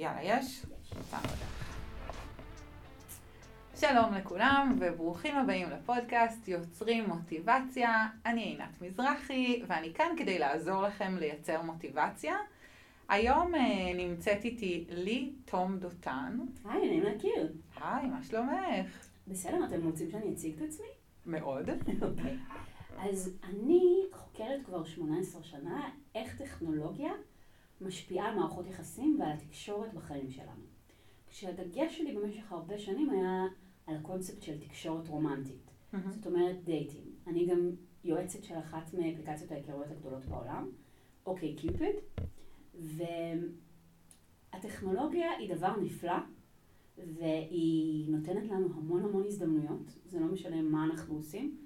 יאללה, יש? שלום לכולם וברוכים הבאים לפודקאסט יוצרים מוטיבציה. אני עינת מזרחי ואני כאן כדי לעזור לכם לייצר מוטיבציה. היום אה, נמצאת איתי לי תום דותן. היי, נעים להכיר. היי, מה שלומך? בסדר, אתם רוצים שאני אציג את עצמי? מאוד. אוקיי. אז אני חוקרת כבר 18 שנה איך טכנולוגיה משפיעה על מערכות יחסים ועל התקשורת בחיים שלנו. כשהדגש שלי במשך הרבה שנים היה על הקונספט של תקשורת רומנטית. זאת אומרת דייטים. אני גם יועצת של אחת מאפליקציות ההיכרויות הגדולות בעולם, אוקיי קיופיד, והטכנולוגיה היא דבר נפלא, והיא נותנת לנו המון המון הזדמנויות, זה לא משנה מה אנחנו עושים.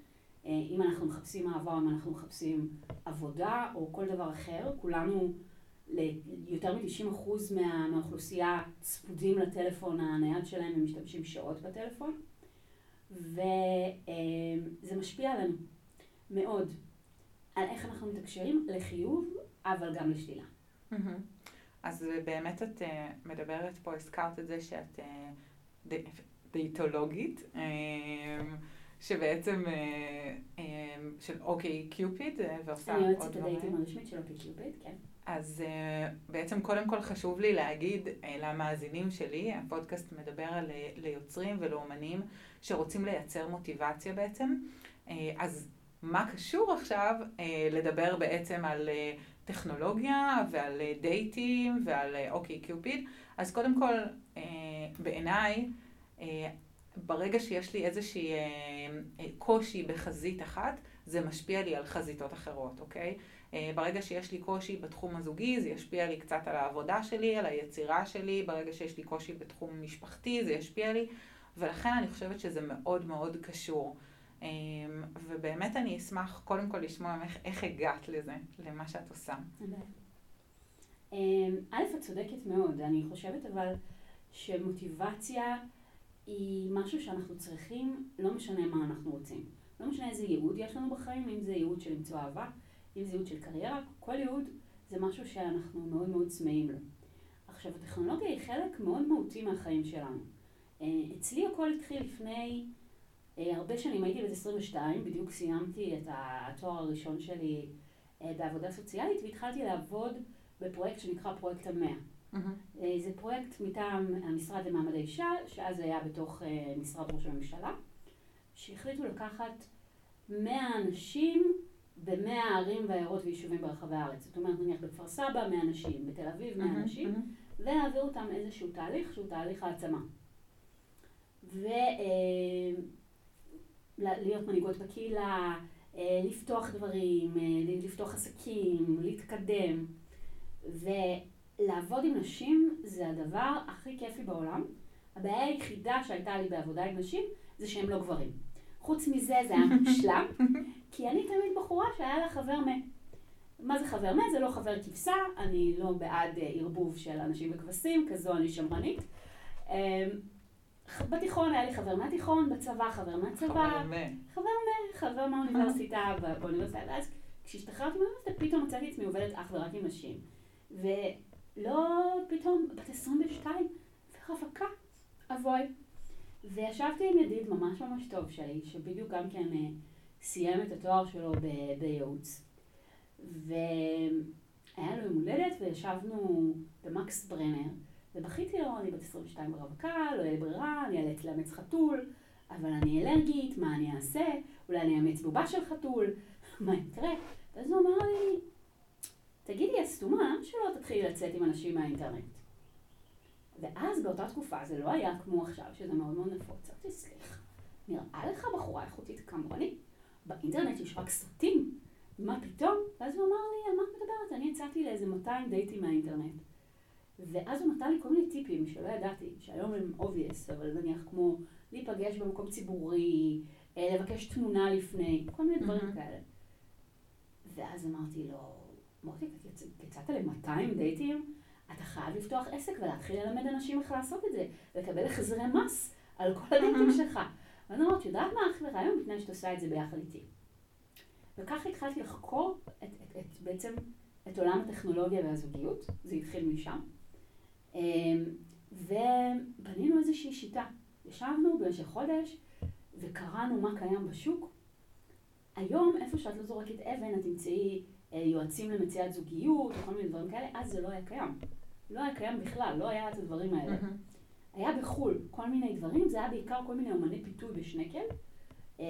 אה, אם אנחנו מחפשים אהבה אם אנחנו מחפשים עבודה או כל דבר אחר, כולנו, יותר מ-90% מה, מהאוכלוסייה צפודים לטלפון הנייד שלהם ומשתמשים שעות בטלפון, וזה משפיע עלינו מאוד, על איך אנחנו מתקשרים לחיוב, אבל גם לשלילה. אז באמת את אה, מדברת פה, הזכרת את זה שאת אה, דייטולוגית. שבעצם, אה, אה, של אוקיי קיופיד, ועושה עוד דברים. אני יועצת הדייטים הרשמית של אוקיי קיופיד, כן. אז בעצם קודם כל חשוב לי להגיד למאזינים שלי, הפודקאסט מדבר על ליוצרים ולאומנים שרוצים לייצר מוטיבציה בעצם. אז מה קשור עכשיו לדבר בעצם על טכנולוגיה ועל דייטים ועל אוקיי קיופיד? אז קודם כל, בעיניי, ברגע שיש לי איזושהי אה, אה, קושי בחזית אחת, זה משפיע לי על חזיתות אחרות, אוקיי? אה, ברגע שיש לי קושי בתחום הזוגי, זה ישפיע לי קצת על העבודה שלי, על היצירה שלי, ברגע שיש לי קושי בתחום משפחתי, זה ישפיע לי, ולכן אני חושבת שזה מאוד מאוד קשור. אה, ובאמת אני אשמח קודם כל לשמוע ממך איך הגעת לזה, למה שאת עושה. אה, א', את צודקת מאוד, אני חושבת אבל שמוטיבציה... היא משהו שאנחנו צריכים, לא משנה מה אנחנו רוצים. לא משנה איזה ייעוד יש לנו בחיים, אם זה ייעוד של למצוא אהבה, אם זה ייעוד של קריירה, כל ייעוד זה משהו שאנחנו מאוד מאוד צמאים לו. עכשיו, הטכנולוגיה היא חלק מאוד מהותי מהחיים שלנו. אה, אצלי הכל התחיל לפני אה, הרבה שנים, הייתי בת 22, בדיוק סיימתי את התואר הראשון שלי אה, בעבודה סוציאלית והתחלתי לעבוד בפרויקט שנקרא פרויקט המאה. Mm-hmm. זה פרויקט מטעם המשרד למעמד האישה, שאז היה בתוך משרד ראש הממשלה, שהחליטו לקחת 100 אנשים ב-100 ערים ועיירות ויישובים ברחבי הארץ. זאת אומרת, נניח בכפר סבא 100 אנשים, בתל אביב 100 mm-hmm. אנשים, mm-hmm. ולהעביר אותם איזשהו תהליך שהוא תהליך העצמה. ולהיות אה, מנהיגות בקהילה, לפתוח דברים, לפתוח עסקים, להתקדם. ו... לעבוד עם נשים זה הדבר הכי כיפי בעולם. הבעיה היחידה שהייתה לי בעבודה עם נשים זה שהם לא גברים. חוץ מזה זה היה מושלם, כי אני תמיד בחורה שהיה לה חבר מה. מה זה חבר מה? זה לא חבר כבשה, אני לא בעד אה, ערבוב של אנשים וכבשים, כזו אני שמרנית. אמ, בתיכון היה לי חבר מהתיכון, בצבא חבר מהצבא. חבר מה. חבר מה, חבר מהאוניברסיטה, באוניברסיטה. ואז כשהשתחררתי מהאוניברסיטה פתאום מצאתי את עצמי עובדת אך ורק עם נשים. לא פתאום בת 22 ורווקה, אבוי. וישבתי עם ידיד ממש ממש טוב שלי, שבדיוק גם כן uh, סיים את התואר שלו ב- בייעוץ. והיה לו יום הולדת וישבנו במקס ברנר, ובכיתי לו, אני בת 22 ברווקה, לא יהיה לי ברירה, אני אאלץ לאמץ חתול, אבל אני אלרגית, מה אני אעשה? אולי אני אאמץ בובה של חתול, מה יקרה? ואז הוא אמר לי, תגידי, הסתומה, למה שלא תתחילי לצאת עם אנשים מהאינטרנט? ואז באותה תקופה זה לא היה כמו עכשיו, שזה מאוד מאוד נפוץ. אמרתי, סליחה, נראה לך בחורה איכותית כמוני? באינטרנט יש רק סרטים, מה פתאום? ואז הוא אמר לי, על מה את מדברת? אני יצאתי לאיזה 200 דייטים מהאינטרנט. ואז הוא נתן לי כל מיני טיפים שלא ידעתי, שהיום הם obvious, אבל נניח כמו להיפגש במקום ציבורי, אה, לבקש תמונה לפני, כל מיני דברים כאלה. ואז אמרתי לו, מוטי, יצאת ל-200 דייטים? אתה חייב לפתוח עסק ולהתחיל ללמד אנשים איך לעשות את זה, ולקבל החזרי מס על כל הדייטים שלך. ואני אומרת, יודעת מה הכי רעיון? לפני שאת עושה את זה ביחד איתי. וככה התחלתי לחקור את, את, את, בעצם את עולם הטכנולוגיה והזוגיות, זה התחיל משם. אמ, שיטה. ישבנו במשך חודש וקראנו מה קיים בשוק. היום, איפה שאת לא זורקת אבן, את תמצאי אה, יועצים למציאת זוגיות, כל מיני דברים כאלה, אז זה לא היה קיים. לא היה קיים בכלל, לא היה את הדברים האלה. היה בחו"ל כל מיני דברים, זה היה בעיקר כל מיני אומני פיתוי בשנקל, אה,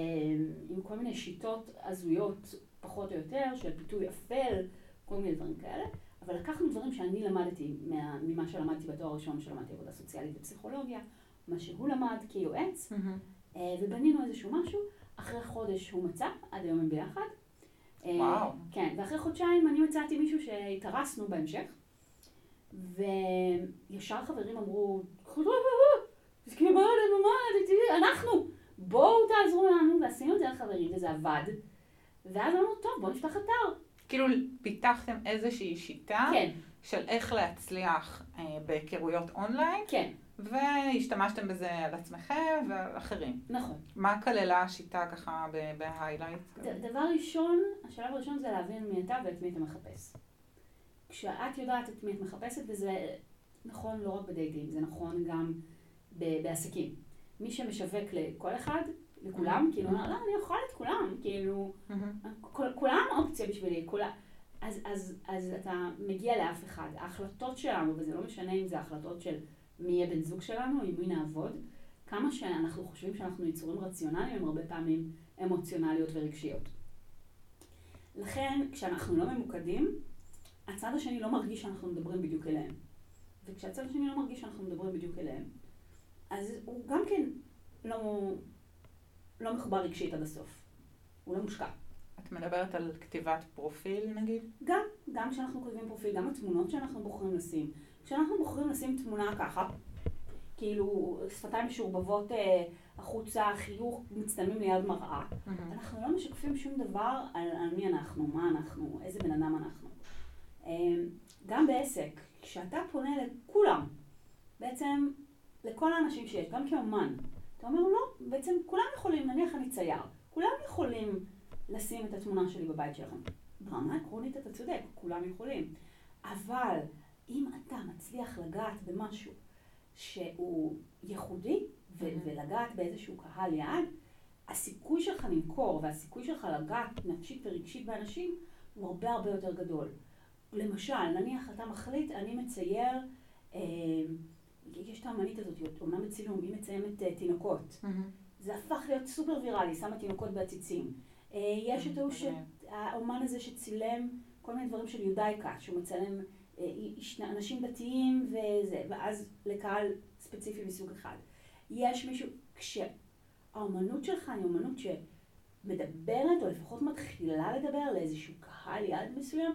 עם כל מיני שיטות הזויות פחות או יותר, של פיתוי אפל, כל מיני דברים כאלה. אבל לקחנו דברים שאני למדתי מה, ממה שלמדתי בתואר הראשון, שלמדתי עבודה סוציאלית ופסיכולוגיה, מה שהוא למד כיועץ, אה, ובנינו איזשהו משהו. אחרי חודש הוא מצא, עד היום הם ביחד. אה, וואו. כן, ואחרי חודשיים אני מצאתי מישהו שהתארסנו בהמשך, וישר חברים אמרו, זה כאילו, מה, אנחנו, בואו תעזרו לנו, ועשינו את זה לחברים, וזה עבד. ואז אמרנו, טוב, בואו נפתח אתר. כאילו פיתחתם איזושהי שיטה כן, של איך להצליח אה, בהיכרויות אונליין, כן, והשתמשתם בזה על עצמכם ועל אחרים. נכון. מה כללה השיטה ככה ב highlight? דבר ראשון, השלב הראשון זה להבין מי אתה ואת מי אתה מחפש. כשאת יודעת את מי את מחפשת, וזה נכון לא רק בדייטים, זה נכון גם בעסקים. מי שמשווק לכל אחד, לכולם, כאילו, אומר, לא, אני יכול את כולם, כאילו, כל- כולם אופציה בשבילי, כולם. אז, אז, אז אתה מגיע לאף אחד. ההחלטות שלנו, וזה לא משנה אם זה החלטות של מי יהיה בן זוג שלנו, עם מי נעבוד, כמה שאנחנו חושבים שאנחנו יצורים רציונליים, הם הרבה פעמים אמוציונליות ורגשיות. לכן, כשאנחנו לא ממוקדים, הצד השני לא מרגיש שאנחנו מדברים בדיוק אליהם. וכשהצד השני לא מרגיש שאנחנו מדברים בדיוק אליהם, אז הוא גם כן לא, לא מחובר רגשית עד הסוף. הוא לא מושקע. את מדברת על כתיבת פרופיל נגיד? גם, גם כשאנחנו כותבים פרופיל, גם התמונות שאנחנו בוחרים לשים. כשאנחנו בוחרים לשים תמונה ככה, כאילו שפתיים משורבבות אה, החוצה, חיוך, מצטלמים ליד מראה, אנחנו לא משקפים שום דבר על, על מי אנחנו, מה אנחנו, איזה בן אדם אנחנו. אה, גם בעסק, כשאתה פונה לכולם, בעצם לכל האנשים שיש, גם כאומן, אתה אומר לא, בעצם כולם יכולים, נניח אני צייר, כולם יכולים לשים את התמונה שלי בבית שלכם. ברמה עקרונית אתה צודק, כולם יכולים. אבל אם אתה מצליח לגעת במשהו שהוא ייחודי, ו-. ולגעת באיזשהו קהל יעד, הסיכוי שלך למכור והסיכוי שלך לגעת נפשית ורגשית באנשים הוא הרבה הרבה יותר גדול. למשל, נניח אתה מחליט, אני מצייר, אה, יש את האמנית הזאת, אומנם בצילום, היא מציימת אה, תינוקות. זה הפך להיות סופר ויראלי, שמה תינוקות בעציצים. אה, יש את ההוא. האומן הזה שצילם כל מיני דברים של יודאיקה, שהוא מצלם אה, אנשים דתיים וזה, ואז לקהל ספציפי מסוג אחד. יש מישהו, כשהאומנות שלך היא אומנות שמדברת, או לפחות מתחילה לדבר לאיזשהו קהל יעד מסוים,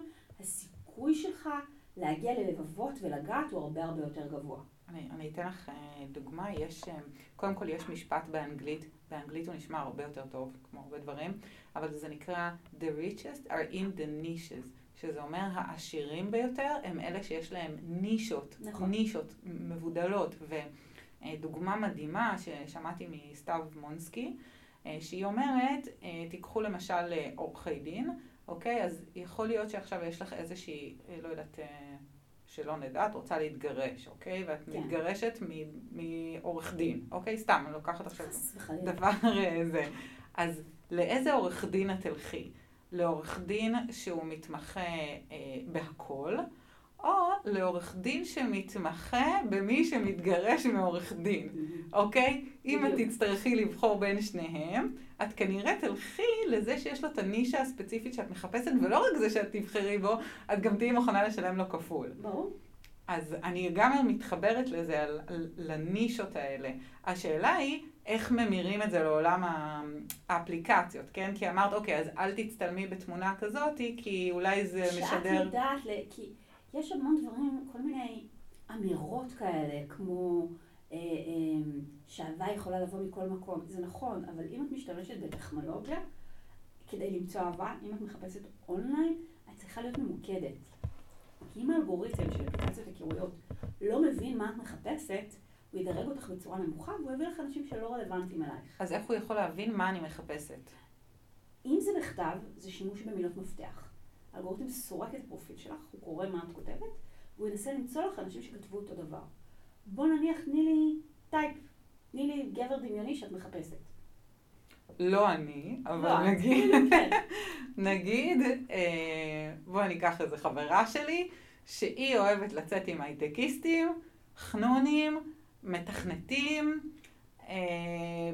הסיכוי שלך להגיע ללבבות ולגעת הוא הרבה הרבה יותר גבוה. אני, אני אתן לך אה, דוגמה, יש, אה, קודם כל יש משפט באנגלית, באנגלית הוא נשמע הרבה יותר טוב, כמו הרבה דברים, אבל זה נקרא The richest are in the niches, שזה אומר העשירים ביותר הם אלה שיש להם נישות, נכון. נישות מבודלות, ודוגמה מדהימה ששמעתי מסתיו מונסקי, אה, שהיא אומרת, אה, תיקחו למשל אה, עורכי דין, אוקיי? אז יכול להיות שעכשיו יש לך איזושהי, אה, לא יודעת, אה, שלא נדע, את רוצה להתגרש, אוקיי? ואת כן. מתגרשת מעורך דין, אוקיי? סתם, אני לוקחת עכשיו. דבר אה, זה. אז לאיזה עורך דין את תלכי? לעורך דין שהוא מתמחה אה, בהכל, או לעורך דין שמתמחה במי שמתגרש מעורך דין, אוקיי? אם את. תצטרכי לבחור בין שניהם, את כנראה תלכי לזה שיש לו את הנישה הספציפית שאת מחפשת, ולא רק זה שאת תבחרי בו, את גם תהיי מוכנה לשלם לו כפול. ברור. אז אני גם מתחברת לזה, על, על, לנישות האלה. השאלה היא, איך ממירים את זה לעולם האפליקציות, כן? כי אמרת, אוקיי, אז אל תצטלמי בתמונה כזאת, כי אולי זה שאת משדר... יודעת, ל- כי יש המון דברים, כל מיני אמירות כאלה, כמו אה, אה, שאהבה יכולה לבוא מכל מקום. זה נכון, אבל אם את משתמשת בטכנולוגיה כדי למצוא אהבה, אם את מחפשת אונליין, את צריכה להיות ממוקדת. כי אם האלגוריתם של אפליקציות היכרויות לא מבין מה את מחפשת, הוא ידרג אותך בצורה נמוכה והוא יביא לך אנשים שלא רלוונטיים אלייך. אז איך הוא יכול להבין מה אני מחפשת? אם זה בכתב, זה שימוש במילות מפתח. האלגוריתם סורק את הפרופיל שלך, הוא קורא מה את כותבת, והוא ינסה למצוא לך אנשים שכתבו אותו דבר. בוא נניח, תני לי type תני לי גבר דמיוני שאת מחפשת. לא אני, אבל לא, נגיד, כן. נגיד, אה, בואי ניקח איזה חברה שלי, שהיא אוהבת לצאת עם הייטקיסטים, חנונים, מתכנתים, אה,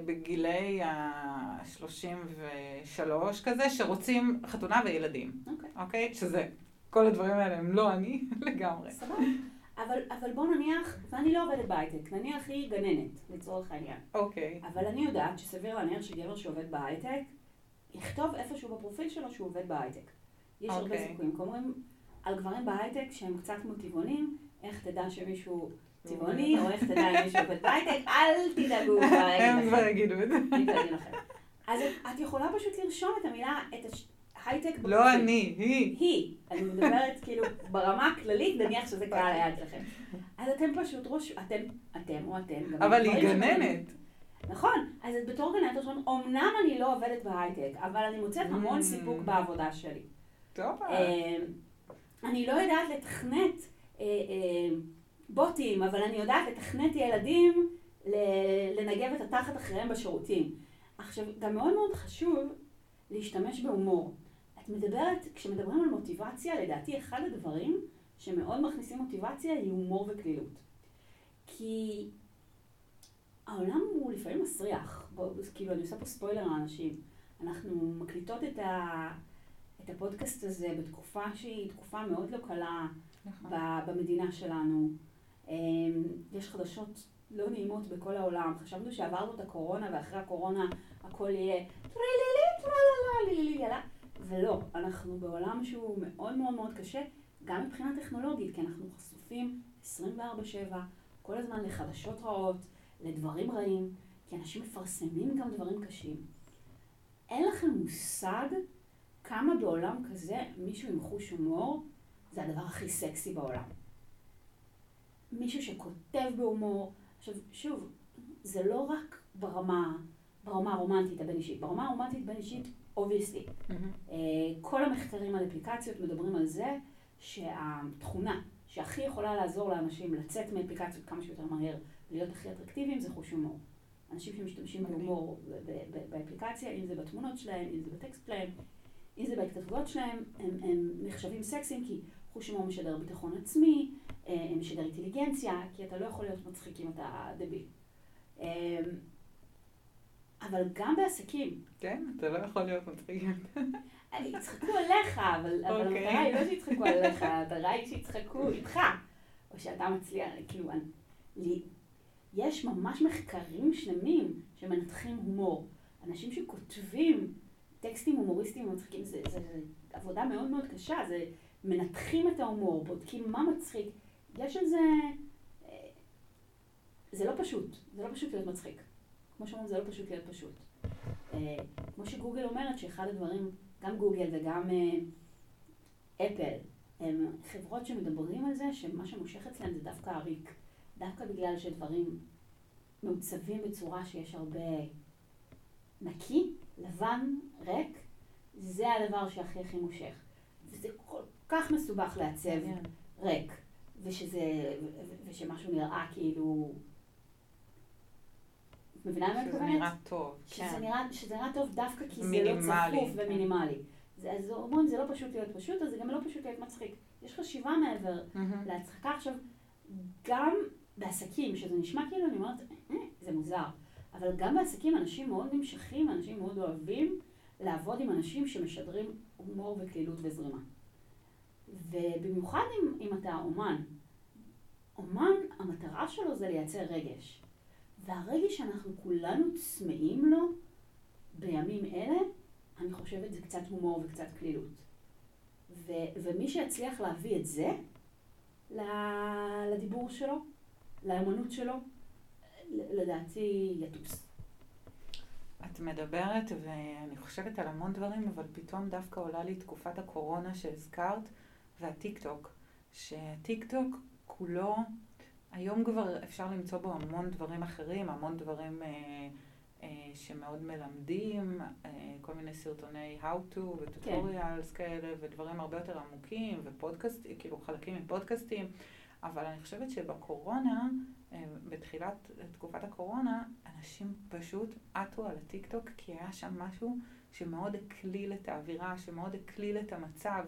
בגילי ה-33 כזה, שרוצים חתונה וילדים, אוקיי. אוקיי? שזה, כל הדברים האלה הם לא אני לגמרי. סבבה. אבל, אבל בוא נניח, ואני לא עובדת בהייטק, נניח היא גננת, לצורך העניין. אוקיי. אבל אני יודעת שסביר להניח שגבר שעובד בהייטק, יכתוב איפשהו בפרופיל שלו שהוא עובד בהייטק. יש הרבה אוקיי. סיכויים. כי אומרים על גברים בהייטק שהם קצת כמו טבעונים, איך תדע שמישהו טבעוני, תדע אם מישהו עובד בהייטק, אל תדאגו, הם כבר. יגידו את זה. אז את- יכולה פשוט לרשום את המילה, את ההייטק. לא אני, היא. היא, אני מדברת כאילו ברמה הכללית, נניח שזה קהל. היעד שלכם. אז אתם פשוט ראש, אתם, אתם או אתם, אבל היא גננת. נכון, אז את בתור גננת רושמת, אמנם אני לא עובדת בהייטק, אבל אני מוצאת המון Mm. סיפוק בעבודה שלי. טוב. אה, אני לא יודעת לתכנת אה, אה, בוטים, אבל אני יודעת לתכנת ילדים לנגב את התחת אחריהם בשירותים. עכשיו, גם מאוד מאוד חשוב להשתמש בהומור. את מדברת, כשמדברים על מוטיבציה, לדעתי אחד הדברים שמאוד מכניסים מוטיבציה היא הומור וקלילות. כי העולם הוא לפעמים מסריח. בוא, כאילו, אני עושה פה ספוילר לאנשים. אנחנו מקליטות את, ה, את הפודקאסט הזה בתקופה שהיא תקופה מאוד לא קלה נכון. ב- במדינה שלנו. אמ, יש חדשות לא נעימות בכל העולם. חשבנו שעברנו את הקורונה ואחרי הקורונה הכל יהיה טרלילי, טרללה, לילי, יאללה. ולא, אנחנו בעולם שהוא מאוד מאוד מאוד קשה, גם מבחינה טכנולוגית, כי אנחנו חשופים 24/7, כל הזמן לחדשות רעות, לדברים רעים, כי אנשים מפרסמים גם דברים קשים. אין לכם מושג כמה בעולם כזה מישהו עם חוש הומור זה הדבר הכי סקסי בעולם. מישהו שכותב בהומור, עכשיו שוב, זה לא רק ברמה, ברמה הרומנטית הבין-אישית, ברמה הרומנטית בין-אישית, obviously. מהמם. כל המחקרים על אפליקציות מדברים על זה שהתכונה שהכי יכולה לעזור לאנשים לצאת מאפליקציות כמה שיותר מהר ולהיות הכי אטרקטיביים זה חוש הומור. אנשים שמשתמשים. בהומור באפליקציה, אם זה בתמונות שלהם, אם זה בטקסט שלהם, אם זה בהתכתבויות שלהם, הם, הם נחשבים סקסיים כי חוש הומור משדר ביטחון עצמי, אה, משדר אינטליגנציה, כי אתה לא יכול להיות מצחיק אם אתה דביל. אה, אבל גם בעסקים, כן, אתה לא יכול להיות מצחיק. יצחקו עליך, אבל, אבל אוקיי. המטרה היא לא שיצחקו עליך, המטרה היא שיצחקו איתך, או שאתה מצליח, כאילו, אני, לי, יש ממש מחקרים שלמים שמנתחים הומור. אנשים שכותבים טקסטים הומוריסטיים ומצחיקים, זה, זה, זה עבודה מאוד מאוד קשה, זה מנתחים את ההומור, בודקים מה מצחיק. יש על זה, אה, זה לא פשוט, זה לא פשוט להיות מצחיק. כמו שאומרים, זה לא פשוט להיות פשוט. אה, כמו שגוגל אומרת שאחד הדברים, גם גוגל וגם אה, אפל, הם חברות שמדברים על זה שמה שמושך אצלם זה דווקא הריק. דווקא בגלל שדברים מעוצבים בצורה שיש הרבה נקי, לבן, ריק, זה הדבר שהכי הכי מושך. כך מסובך לעצב. ריק, ושזה, ושמשהו נראה כאילו... את מבינה למה אני שזה מתכוונת? נראה טוב. שזה כן. נראה, שזה נראה טוב דווקא כי זה לא מינימלי, צפוף כן. ומינימלי. זה, אז אומרים, זה לא פשוט להיות פשוט, אז זה גם לא פשוט להיות מצחיק. יש חשיבה מעבר. להצחקה. עכשיו, גם בעסקים, שזה נשמע כאילו, אני אומרת, "אה, זה מוזר, אבל גם בעסקים אנשים מאוד נמשכים, אנשים מאוד אוהבים לעבוד עם אנשים שמשדרים הומור וקלילות וזרימה. ובמיוחד אם, אם אתה אומן. אומן, המטרה שלו זה לייצר רגש. והרגש שאנחנו כולנו צמאים לו בימים אלה, אני חושבת זה קצת הומור וקצת קלילות. ו- ומי שיצליח להביא את זה לדיבור שלו, לאמנות שלו, לדעתי יטוס. את מדברת, ואני חושבת על המון דברים, אבל פתאום דווקא עולה לי תקופת הקורונה שהזכרת, והטיק טוק. שהטיק טוק כולו, היום כבר אפשר למצוא בו המון דברים אחרים, המון דברים אה, אה, שמאוד מלמדים, אה, כל מיני סרטוני how to ו tutorials כאלה, ודברים הרבה יותר עמוקים, ופודקאסט, כאילו חלקים מפודקאסטים. אבל אני חושבת שבקורונה, אה, בתחילת תקופת הקורונה, אנשים פשוט עטו על הטיקטוק, כי היה שם משהו שמאוד הקליל את האווירה, שמאוד הקליל את המצב,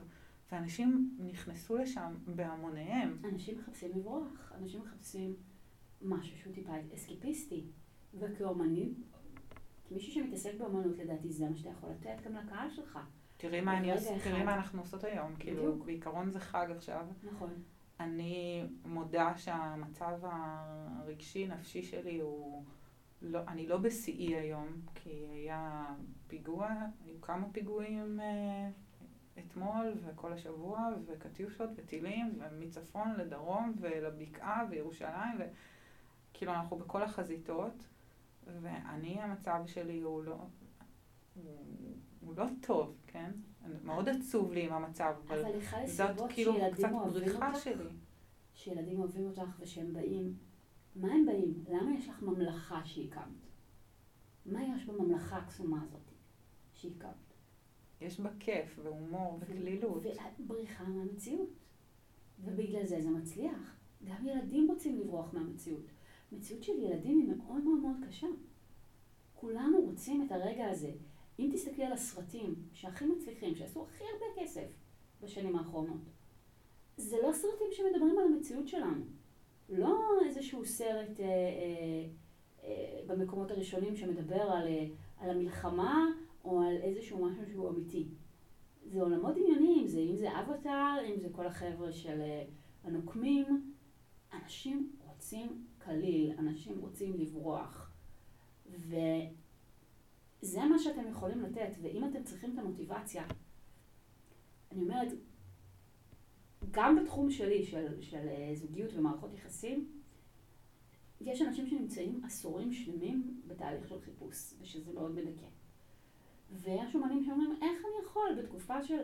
ואנשים נכנסו לשם בהמוניהם. אנשים מחפשים לברוח, אנשים מחפשים משהו שהוא טיפה אסקיפיסטי. וכאומנים, כמישהו שמתעסק באמנות, לדעתי זה מה שאתה יכול לתת גם לקהל שלך. תראי מה, אני, ברגע תראי אחד. מה אנחנו עושות היום, כאילו, בדיוק. בעיקרון זה חג עכשיו. נכון. אני מודה שהמצב הרגשי נפשי שלי הוא, לא, אני לא בשיאי היום, כי היה פיגוע, היו כמה פיגועים אה, אתמול וכל השבוע, וקטיושות וטילים, ומצפון לדרום ולבקעה וירושלים, וכאילו אנחנו בכל החזיתות, ואני, המצב שלי הוא לא, הוא, הוא לא טוב, כן? מאוד עצוב לי עם המצב, אבל אבל זאת כאילו קצת בריחה אותך, שלי. שילדים אוהבים אותך ושהם באים, מה הם באים? למה יש לך ממלכה שהקמת? מה יש בממלכה הקסומה הזאת שהקמת? יש בה כיף והומור וקלילות. ובריחה מהמציאות. ובגלל זה זה מצליח. גם ילדים רוצים לברוח מהמציאות. מציאות של ילדים היא מאוד מאוד מאוד קשה. כולנו רוצים את הרגע הזה. אם תסתכלי על הסרטים שהכי מצליחים, שעשו הכי הרבה כסף בשנים האחרונות, זה לא סרטים שמדברים על המציאות שלנו. לא איזשהו סרט אה, אה, אה, במקומות הראשונים שמדבר על, אה, על המלחמה או על איזשהו משהו שהוא אמיתי. זה עולמות דמיוניים, זה, אם זה אבטאר, אם זה כל החבר'ה של אה, הנוקמים. אנשים רוצים קליל, אנשים רוצים לברוח. וזה מה שאתם יכולים לתת, ואם אתם צריכים את המוטיבציה, אני אומרת, גם בתחום שלי, של, של אה, זוגיות ומערכות יחסים, יש אנשים שנמצאים עשורים שלמים בתהליך של חיפוש, ושזה מאוד מדכא. ויש אומנים שאומרים, איך אני יכול בתקופה של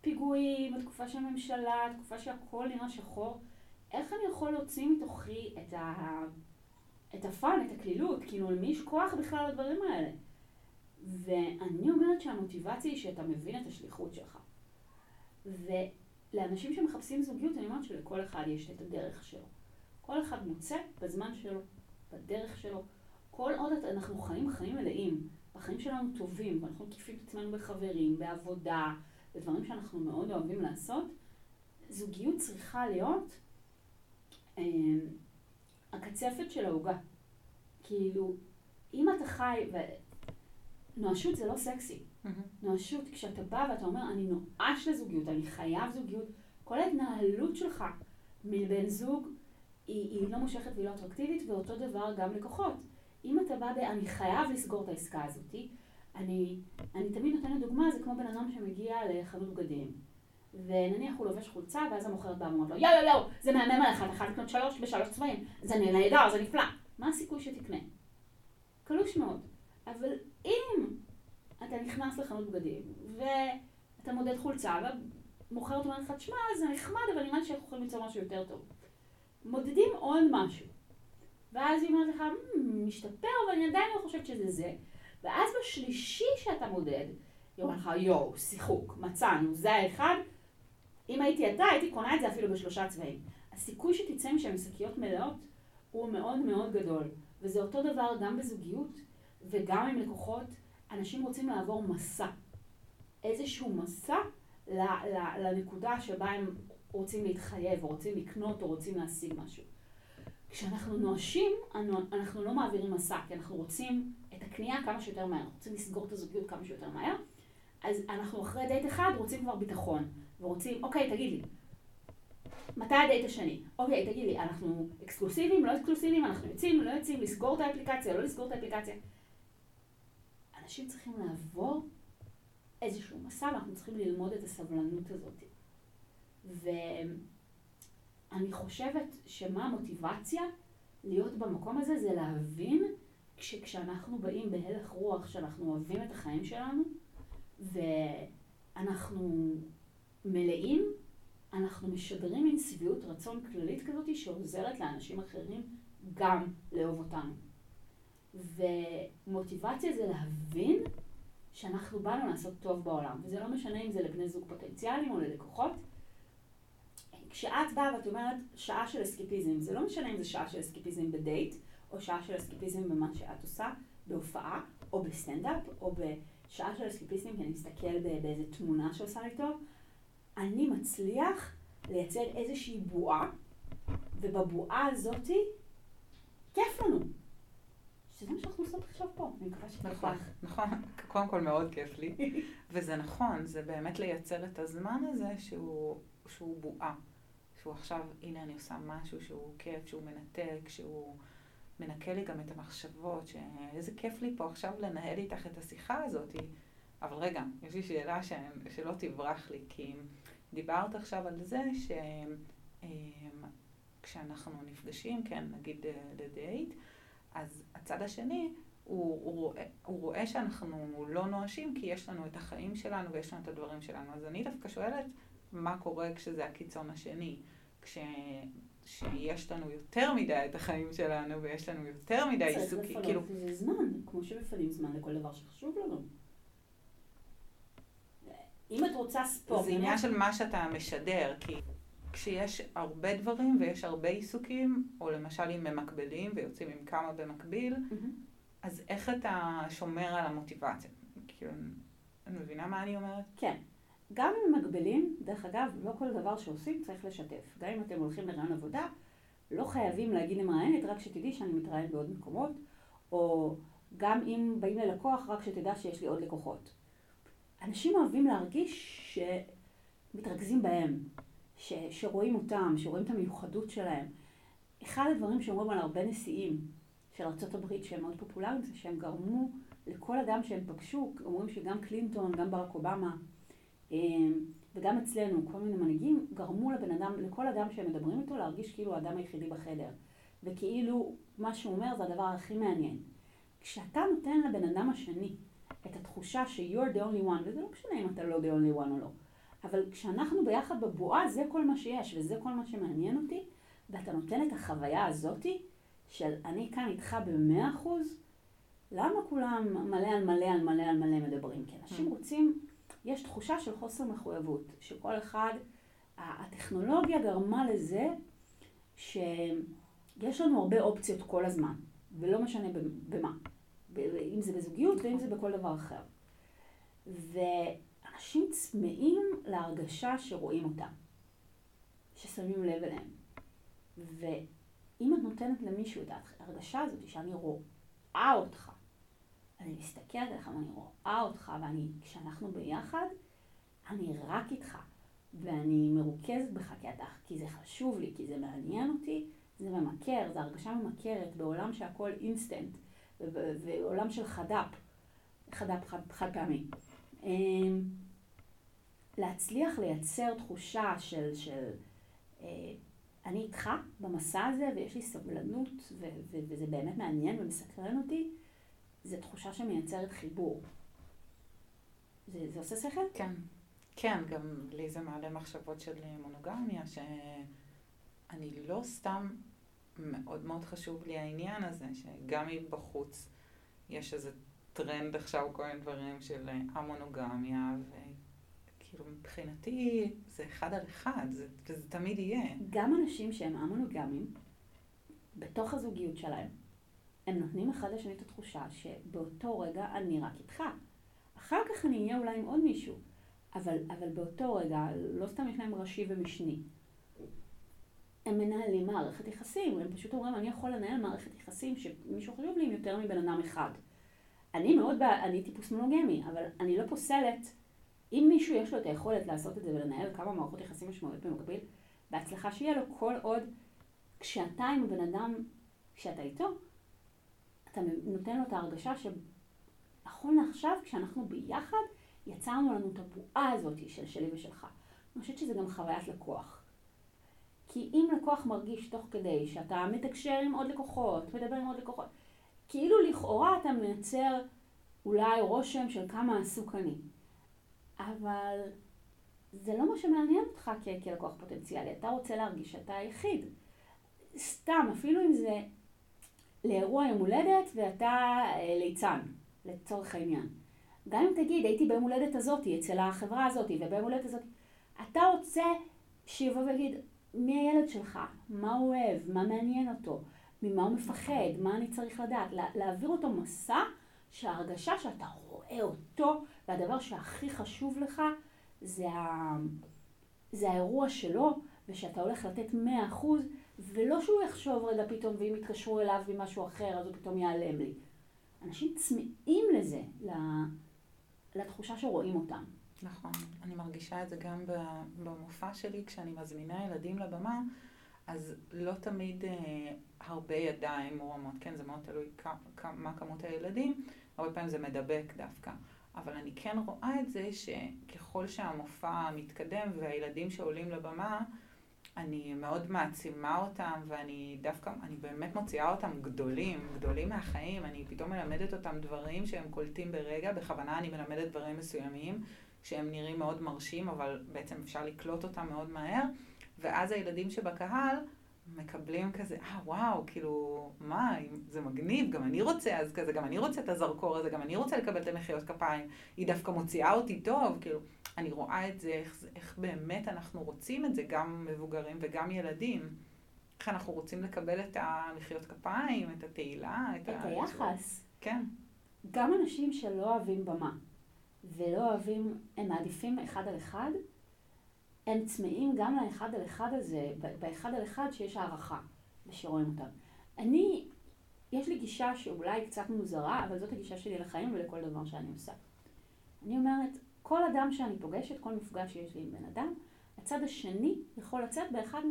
פיגועים, בתקופה של ממשלה, תקופה שהכל נראה שחור, איך אני יכול להוציא מתוכי את, ה... את הפאן, את הקלילות, כאילו למי יש כוח בכלל לדברים האלה? ואני אומרת שהמוטיבציה היא שאתה מבין את השליחות שלך. ולאנשים שמחפשים זוגיות, אני אומרת שלכל אחד יש את הדרך שלו. כל אחד מוצא בזמן שלו, בדרך שלו. כל עוד אנחנו חיים חיים מלאים, החיים שלנו טובים, ואנחנו מקיפים את עצמנו בחברים, בעבודה, בדברים שאנחנו מאוד אוהבים לעשות, זוגיות צריכה להיות אה, הקצפת של העוגה. כאילו, אם אתה חי, ונואשות זה לא סקסי. נואשות, כשאתה בא ואתה אומר, אני נואש לזוגיות, אני חייב זוגיות, כל ההתנהלות שלך מבן זוג היא, היא לא מושכת והיא לא אטרקטיבית, ואותו דבר גם לקוחות. אם אתה בא ב... אני חייב לסגור את העסקה הזאתי, אני, אני תמיד נותנת דוגמה, זה כמו בן אדם שמגיע לחנות בגדים. ונניח הוא לובש חולצה, ואז המוכרת באה ואומרת לו, יואו יואו זה מהמם עליך, אתה חייב לקנות שלוש בשלוש צבעים, זה נהדר, זה נפלא. מה הסיכוי שתקנה? קלוש מאוד. אבל אם אתה נכנס לחנות בגדים, ואתה מודד חולצה, והמוכרת אומרת לך, תשמע, זה נחמד, אבל נראה לי שאנחנו יכולים למצוא משהו יותר טוב. מודדים עוד משהו. ואז היא אומרת לך, "מ, משתפר, אבל אני עדיין לא חושבת שזה זה. ואז בשלישי שאתה מודד, היא אומרת לך, יואו, שיחוק, מצאנו, זה האחד. אם הייתי אתה, הייתי קונה את זה אפילו בשלושה צבעים. הסיכוי שתצא משם שקיות מלאות הוא מאוד מאוד גדול. וזה אותו דבר גם בזוגיות וגם עם לקוחות. אנשים רוצים לעבור מסע. איזשהו מסע לנקודה שבה הם רוצים להתחייב, או רוצים לקנות, או רוצים להשיג משהו. כשאנחנו נואשים, אנחנו לא מעבירים מסע, כי אנחנו רוצים את הקנייה כמה שיותר מהר, רוצים לסגור את הזוגיות כמה שיותר מהר, אז אנחנו אחרי דייט אחד רוצים כבר ביטחון, ורוצים, אוקיי, תגיד לי, מתי הדייט השני? אוקיי, תגיד לי, אנחנו אקסקלוסיביים, לא אקסקלוסיביים, אנחנו יוצאים, לא יוצאים, לסגור את האפליקציה, לא לסגור את האפליקציה. אנשים צריכים לעבור איזשהו מסע, ואנחנו צריכים ללמוד את הסבלנות הזאת. ואני חושבת שמה המוטיבציה להיות במקום הזה זה להבין שכשאנחנו באים בהלך רוח, שאנחנו אוהבים את החיים שלנו, ואנחנו מלאים, אנחנו משדרים מין שביעות רצון כללית כזאת שעוזרת לאנשים אחרים גם לאהוב אותנו. ומוטיבציה זה להבין שאנחנו באנו לעשות טוב בעולם, וזה לא משנה אם זה לבני זוג פוטנציאליים או ללקוחות. כשאת באה ואת אומרת שעה של אסקיפיזם, זה לא משנה אם זה שעה של אסקיפיזם בדייט, או שעה של אסקפיזם במה שאת עושה, בהופעה, או בסטנדאפ, או בשעה של אסקפיזם, כי אני מסתכל באיזה תמונה שעושה לי טוב, אני מצליח לייצר איזושהי בועה, ובבועה הזאתי, כיף לנו. שזה מה שאנחנו עושות עכשיו פה, אני מקווה שכיף נכון. נכון, קודם כל מאוד כיף לי, וזה נכון, זה באמת לייצר את הזמן הזה שהוא, שהוא בועה, שהוא עכשיו, הנה אני עושה משהו שהוא כיף, שהוא מנתק, שהוא מנקה לי גם את המחשבות, שאיזה כיף לי פה עכשיו לנהל איתך את השיחה הזאת, אבל רגע, יש לי שאלה ש... שלא תברח לי, כי דיברת עכשיו על זה שכשאנחנו נפגשים, כן, נגיד אה, לדייט, אז הצד השני, הוא, הוא, רואה, הוא רואה שאנחנו לא נואשים כי יש לנו את החיים שלנו ויש לנו את הדברים שלנו. אז אני דווקא שואלת, מה קורה כשזה הקיצון השני? כש... שיש לנו יותר מדי את החיים שלנו ויש לנו יותר מדי עיסוקים, כאילו... צריך לפנות לזה זמן, כמו שמפנים זמן לכל דבר שחשוב לנו. אם את רוצה ספורט... זה עניין של מה שאתה משדר, כי כשיש הרבה דברים ויש הרבה עיסוקים, או למשל אם ממקבלים ויוצאים עם כמה במקביל, מהמם. אז איך אתה שומר על המוטיבציה? כאילו, אני מבינה מה אני אומרת? כן. גם אם מגבילים, דרך אגב, לא כל דבר שעושים צריך לשתף. גם אם אתם הולכים לרעיון עבודה, לא חייבים להגיד למראיינת, רק שתדעי שאני מתראיינת בעוד מקומות, או גם אם באים ללקוח, רק שתדע שיש לי עוד לקוחות. אנשים אוהבים להרגיש שמתרכזים בהם, ש, שרואים אותם, שרואים את המיוחדות שלהם. אחד הדברים שאומרים על הרבה נשיאים של ארה"ב שהם מאוד פופולריים זה שהם גרמו לכל אדם שהם פגשו, אומרים שגם קלינטון, גם ברק אובמה וגם אצלנו כל מיני מנהיגים גרמו לבן אדם, לכל אדם שהם מדברים איתו להרגיש כאילו האדם היחידי בחדר. וכאילו מה שהוא אומר זה הדבר הכי מעניין. כשאתה נותן לבן אדם השני את התחושה ש-you're the only one, וזה לא משנה אם אתה לא the only one או לא, אבל כשאנחנו ביחד בבועה, זה כל מה שיש, וזה כל מה שמעניין אותי, ואתה נותן את החוויה הזאתי, של אני כאן איתך במאה אחוז, למה כולם מלא על מלא על מלא על מלא מדברים? כי אנשים רוצים, יש תחושה של חוסר מחויבות, שכל אחד, הטכנולוגיה גרמה לזה שיש לנו הרבה אופציות כל הזמן, ולא משנה במה, אם זה בזוגיות ואם זה בכל דבר אחר. ו... אנשים צמאים להרגשה שרואים אותם, ששמים לב אליהם. ואם את נותנת למישהו את ההרגשה הזאת שאני רואה אותך, אני מסתכלת עליך ואני רואה אותך, ואני, כשאנחנו ביחד, אני רק איתך, ואני מרוכזת בך כי, אתה, כי זה חשוב לי, כי זה מעניין אותי, זה ממכר, זו הרגשה ממכרת בעולם שהכל אינסטנט, ועולם של חד"פ, חד"פ חד, חד פעמי. אמ, להצליח לייצר תחושה של, של אה, אני איתך במסע הזה ויש לי סבלנות וזה באמת מעניין ומסקרן אותי, זו תחושה שמייצרת חיבור. זה, זה עושה שכל? כן. כן, גם לי זה מעלה מחשבות של מונוגמיה, שאני לא סתם, מאוד מאוד חשוב לי העניין הזה, שגם אם בחוץ יש איזה טרנד עכשיו, כל מיני דברים של המונוגמיה, וכאילו מבחינתי זה אחד על אחד, זה, וזה תמיד יהיה. גם אנשים שהם המונוגמים, בתוך הזוגיות שלהם, הם נותנים אחד לשני את התחושה שבאותו רגע אני רק איתך. אחר כך אני אהיה אולי עם עוד מישהו, אבל, אבל באותו רגע, לא סתם יש להם ראשי ומשני. הם מנהלים מערכת יחסים, הם פשוט אומרים, אני יכול לנהל מערכת יחסים שמישהו חשוב לי עם יותר מבן אדם אחד. אני מאוד, בא, אני טיפוס מונוגמי, אבל אני לא פוסלת, אם מישהו יש לו את היכולת לעשות את זה ולנהל כמה מערכות יחסים משמעותיות במקביל, בהצלחה שיהיה לו כל עוד כשאתה עם הבן אדם, כשאתה איתו, אתה נותן לו את ההרגשה שנכון לעכשיו, כשאנחנו ביחד, יצרנו לנו את הבועה הזאת של שלי ושלך. אני חושבת שזה גם חוויית לקוח. כי אם לקוח מרגיש תוך כדי שאתה מתקשר עם עוד לקוחות, מדבר עם עוד לקוחות, כאילו לכאורה אתה מייצר אולי רושם של כמה עסוק אני. אבל זה לא מה שמעניין אותך כלקוח פוטנציאלי, אתה רוצה להרגיש שאתה היחיד. סתם, אפילו אם זה לאירוע יום הולדת ואתה אה, ליצן, לצורך העניין. גם אם תגיד, הייתי ביום הולדת הזאתי, אצל החברה הזאתי, וביום הולדת הזאתי, אתה רוצה שיבוא ויגיד, מי הילד שלך? מה הוא אוהב? מה מעניין אותו? ממה הוא מפחד, מה אני צריך לדעת, להעביר אותו מסע שההרגשה שאתה רואה אותו, והדבר שהכי חשוב לך זה, ה... זה האירוע שלו, ושאתה הולך לתת מאה אחוז, ולא שהוא יחשוב רגע פתאום, ואם יתקשרו אליו ממשהו אחר, אז הוא פתאום ייעלם לי. אנשים צמאים לזה, לתחושה שרואים אותם. נכון, אני מרגישה את זה גם במופע שלי, כשאני מזמינה ילדים לבמה, אז לא תמיד אה, הרבה ידיים מורמות, כן, זה מאוד תלוי מה כמות הילדים, הרבה פעמים זה מדבק דווקא. אבל אני כן רואה את זה שככל שהמופע מתקדם והילדים שעולים לבמה, אני מאוד מעצימה אותם, ואני דווקא, אני באמת מוציאה אותם גדולים, גדולים מהחיים, אני פתאום מלמדת אותם דברים שהם קולטים ברגע, בכוונה אני מלמדת דברים מסוימים, שהם נראים מאוד מרשים, אבל בעצם אפשר לקלוט אותם מאוד מהר, ואז הילדים שבקהל מקבלים כזה, אה וואו, כאילו, מה, זה מגניב, גם אני רוצה, אז כזה, גם אני רוצה את הזרקור הזה, גם אני רוצה לקבל את המחיאות כפיים, היא דווקא מוציאה אותי טוב, כאילו, אני רואה את זה, איך, איך באמת אנחנו רוצים את זה, גם מבוגרים וגם ילדים. איך אנחנו רוצים לקבל את המחיאות כפיים, את התהילה, את, את ה... היחס. כן. גם אנשים שלא אוהבים במה, ולא אוהבים, הם מעדיפים אחד על אחד, הם צמאים גם לאחד על אחד הזה, באחד על אחד שיש הערכה, ושרואים אותם. אני, יש לי גישה שאולי קצת מוזרה, אבל זאת הגישה שלי לחיים ולכל דבר שאני עושה. אני אומרת, כל אדם שאני פוגשת, כל מפגש שיש לי עם בן אדם, הצד השני יכול לצאת באחד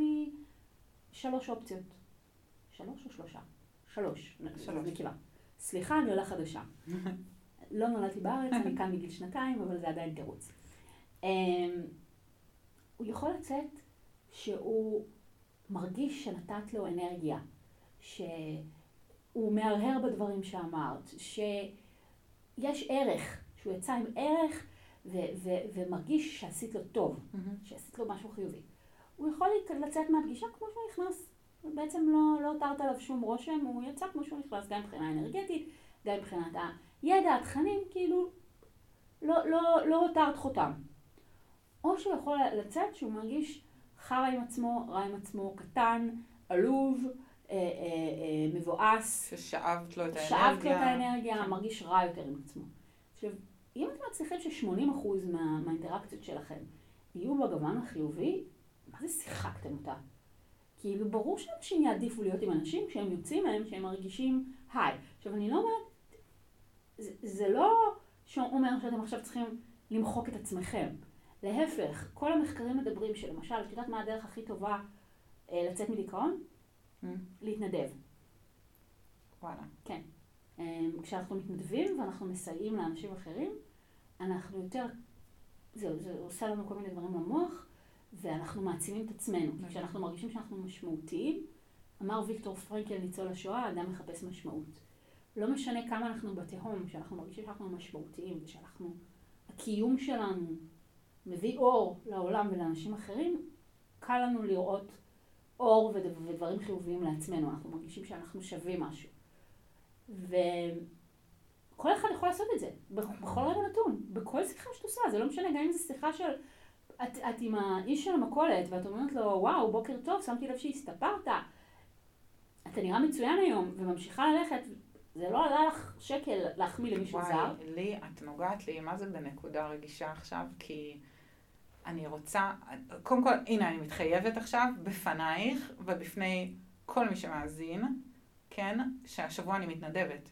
משלוש אופציות. שלוש או שלושה? שלוש. שלוש. נקיבה. סליחה, אני עולה חדשה. לא נולדתי בארץ, אני כאן מגיל שנתיים, אבל זה עדיין תירוץ. הוא יכול לצאת שהוא מרגיש שנתת לו אנרגיה, שהוא מהרהר בדברים שאמרת, שיש ערך, שהוא יצא עם ערך ו- ו- ומרגיש שעשית לו טוב, mm-hmm. שעשית לו משהו חיובי. הוא יכול לצאת מהפגישה כמו שהוא נכנס. בעצם לא, לא הותרת עליו שום רושם, הוא יצא כמו שהוא נכנס, גם מבחינה אנרגטית, גם מבחינת הידע, התכנים, כאילו, לא, לא, לא הותרת חותם. או שהוא יכול לצאת שהוא מרגיש חרא עם עצמו, רע עם עצמו, קטן, עלוב, אה, אה, אה, מבואס. ששאבת לו את האנרגיה. שאבת לו את האנרגיה, כן. מרגיש רע יותר עם עצמו. עכשיו, אם אתם מצליחים ש-80% מה, מהאינטראקציות שלכם יהיו בגוון החיובי, מה זה שיחקתם אותה? כאילו, ברור שאנשים יעדיפו להיות עם אנשים כשהם יוצאים מהם, שהם מרגישים היי. עכשיו, אני לא אומרת, זה, זה לא שאומר שאתם עכשיו צריכים למחוק את עצמכם. להפך, כל המחקרים מדברים שלמשל, את יודעת מה הדרך הכי טובה אה, לצאת מדיכאון? Mm. להתנדב. וואלה. כן. אה, כשאנחנו מתנדבים ואנחנו מסייעים לאנשים אחרים, אנחנו יותר, זהו, זה עושה לנו כל מיני דברים למוח, ואנחנו מעצימים את עצמנו. Mm. כשאנחנו מרגישים שאנחנו משמעותיים, אמר ויקטור פרנקל, ניצול השואה, האדם מחפש משמעות. לא משנה כמה אנחנו בתהום, כשאנחנו מרגישים שאנחנו משמעותיים, ושאנחנו, הקיום שלנו מביא אור לעולם ולאנשים אחרים, קל לנו לראות אור ודברים חיוביים לעצמנו, אנחנו מרגישים שאנחנו שווים משהו. וכל אחד יכול לעשות את זה, בכל רגע נתון, בכל שיחה שאת עושה, זה לא משנה, גם אם זו שיחה של, את, את עם האיש של המכולת, ואת אומרת לו, וואו, בוקר טוב, שמתי לב שהסתפרת, אתה נראה מצוין היום, וממשיכה ללכת, זה לא עלה לך שקל להחמיא למישהו זר. וואי, לי, את נוגעת לי, מה זה בנקודה רגישה עכשיו? כי אני רוצה, קודם כל, הנה, אני מתחייבת עכשיו בפנייך ובפני כל מי שמאזין, כן, שהשבוע אני מתנדבת.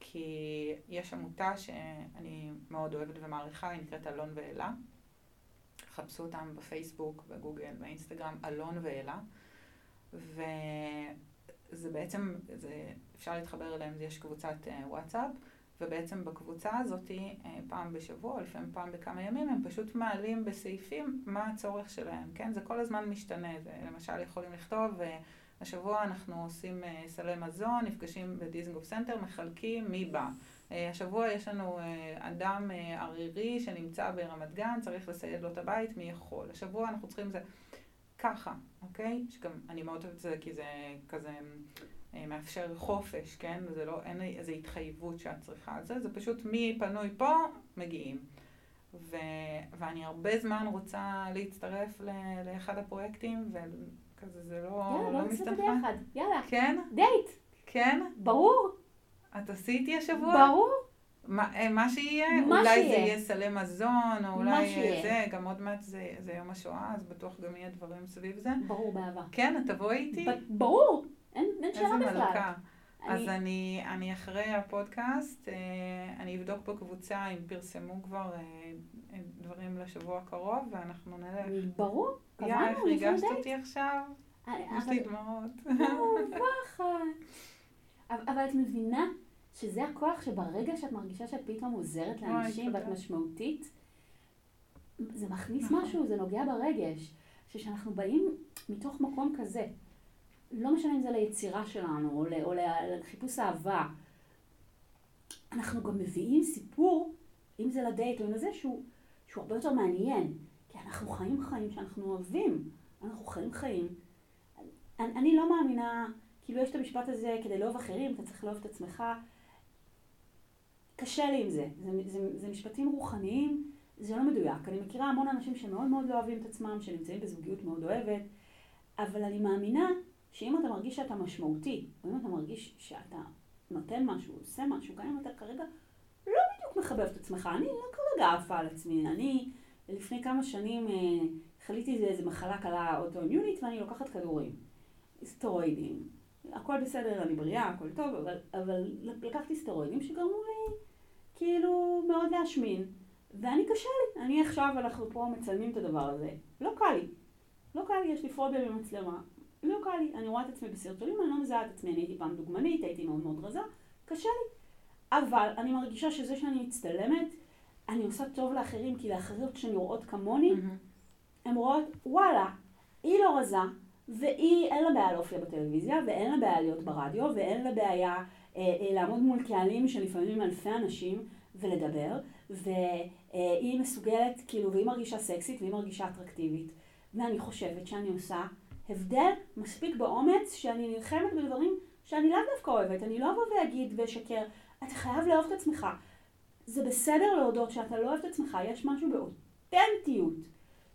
כי יש עמותה שאני מאוד אוהבת ומעריכה, היא נקראת אלון ואלה. חפשו אותם בפייסבוק, בגוגל, באינסטגרם, אלון ואלה. וזה בעצם, זה, אפשר להתחבר אליהם, יש קבוצת אה, וואטסאפ. ובעצם בקבוצה הזאת, אה, פעם בשבוע, לפעמים פעם בכמה ימים, הם פשוט מעלים בסעיפים מה הצורך שלהם, כן? זה כל הזמן משתנה. זה, למשל, יכולים לכתוב, אה, השבוע אנחנו עושים אה, סלי מזון, נפגשים בדיזנגוף סנטר, מחלקים מי בא. השבוע יש לנו אדם ערירי שנמצא ברמת גן, צריך לסייד לו את הבית, מי יכול. השבוע אנחנו צריכים זה ככה, אוקיי? שגם אני מאוד אוהבת את זה כי זה כזה מאפשר חופש, כן? זה לא, אין איזו התחייבות שאת צריכה על זה, זה פשוט מי פנוי פה, מגיעים. ו, ואני הרבה זמן רוצה להצטרף ל, לאחד הפרויקטים, וכזה זה לא, יאללה, לא מסתנכרן. יאללה, כן? דייט. כן? ברור, את עשיתי השבוע? ברור. מה, אה, מה שיהיה, מה אולי זה שיהיה. יהיה סלי מזון, או אולי שיהיה. זה, גם עוד מעט זה, זה יום השואה, אז בטוח גם יהיה דברים סביב זה. ברור באהבה. כן, את תבואי איתי? ב- ברור, אין אין איזה שאלה בכלל. מלכה. אז אני- אני, אחרי הפודקאסט, אה, אני אבדוק בקבוצה אם פרסמו כבר אה, אה, דברים לשבוע הקרוב, ואנחנו נלך. ברור, קבענו, איך יש לנו ריגשת דייט. אותי עכשיו? יש לי דמעות. לא. אבל את מבינה שזה הכוח שברגע שאת מרגישה שאת פתאום עוזרת לאנשים ואת. משמעותית, זה מכניס נכון. משהו, זה נוגע ברגש. שכשאנחנו באים מתוך מקום כזה, לא משנה אם זה ליצירה שלנו או, ל- או לחיפוש אהבה, אנחנו גם מביאים סיפור, אם זה לדייט או אם זה, שהוא, שהוא הרבה יותר מעניין. כי אנחנו חיים חיים שאנחנו אוהבים. אנחנו חיים חיים. אני, אני לא מאמינה, כאילו יש את המשפט הזה, כדי לאהוב אחרים, אתה צריך לאהוב את עצמך. קשה לי עם זה. זה, זה, זה משפטים רוחניים, זה לא מדויק. אני מכירה המון אנשים שמאוד מאוד לא אוהבים את עצמם, שנמצאים בזוגיות מאוד אוהבת, אבל אני מאמינה שאם אתה מרגיש שאתה משמעותי, או אם אתה מרגיש שאתה נותן משהו, עושה משהו, גם אם אתה כרגע לא בדיוק מחבב את עצמך, אני לא כרגע עפה על עצמי, אני לפני כמה שנים אה, חליתי איזה, מחלה קלה אוטואימיונית ואני לוקחת כדורים, סטרואידים, הכל בסדר, אני בריאה, הכל טוב, אבל, אבל לקחתי סטרואידים שגרמו לי כאילו מאוד להשמין, ואני קשה לי, אני עכשיו, אנחנו פה מצלמים את הדבר הזה, לא קל לי, לא קל לי, יש לי פוביה במצלמה, לא קל לי, אני רואה את עצמי בסרטונים, אני לא מזהה את עצמי, אני הייתי פעם דוגמנית, הייתי מאוד מאוד רזה, קשה לי. אבל אני מרגישה שזה שאני מצטלמת, אני עושה טוב לאחרים, כי לאחרות שנראות כמוני, מהמם. הן רואות, וואלה, היא לא רזה, והיא, אין לה בעיה להופיע בטלוויזיה, ואין לה בעיה להיות ברדיו, ואין לה בעיה אה, אה, לעמוד מול קהלים שלפעמים אלפי אנשים ולדבר, והיא מסוגלת, כאילו, והיא מרגישה סקסית, והיא מרגישה אטרקטיבית. ואני חושבת שאני עושה הבדל מספיק באומץ, שאני נלחמת בדברים שאני לאו דווקא אוהבת. אני לא אבוא ואגיד ואשקר, אתה חייב לאהוב את עצמך. זה בסדר להודות שאתה לא אוהב את עצמך, יש משהו באותנטיות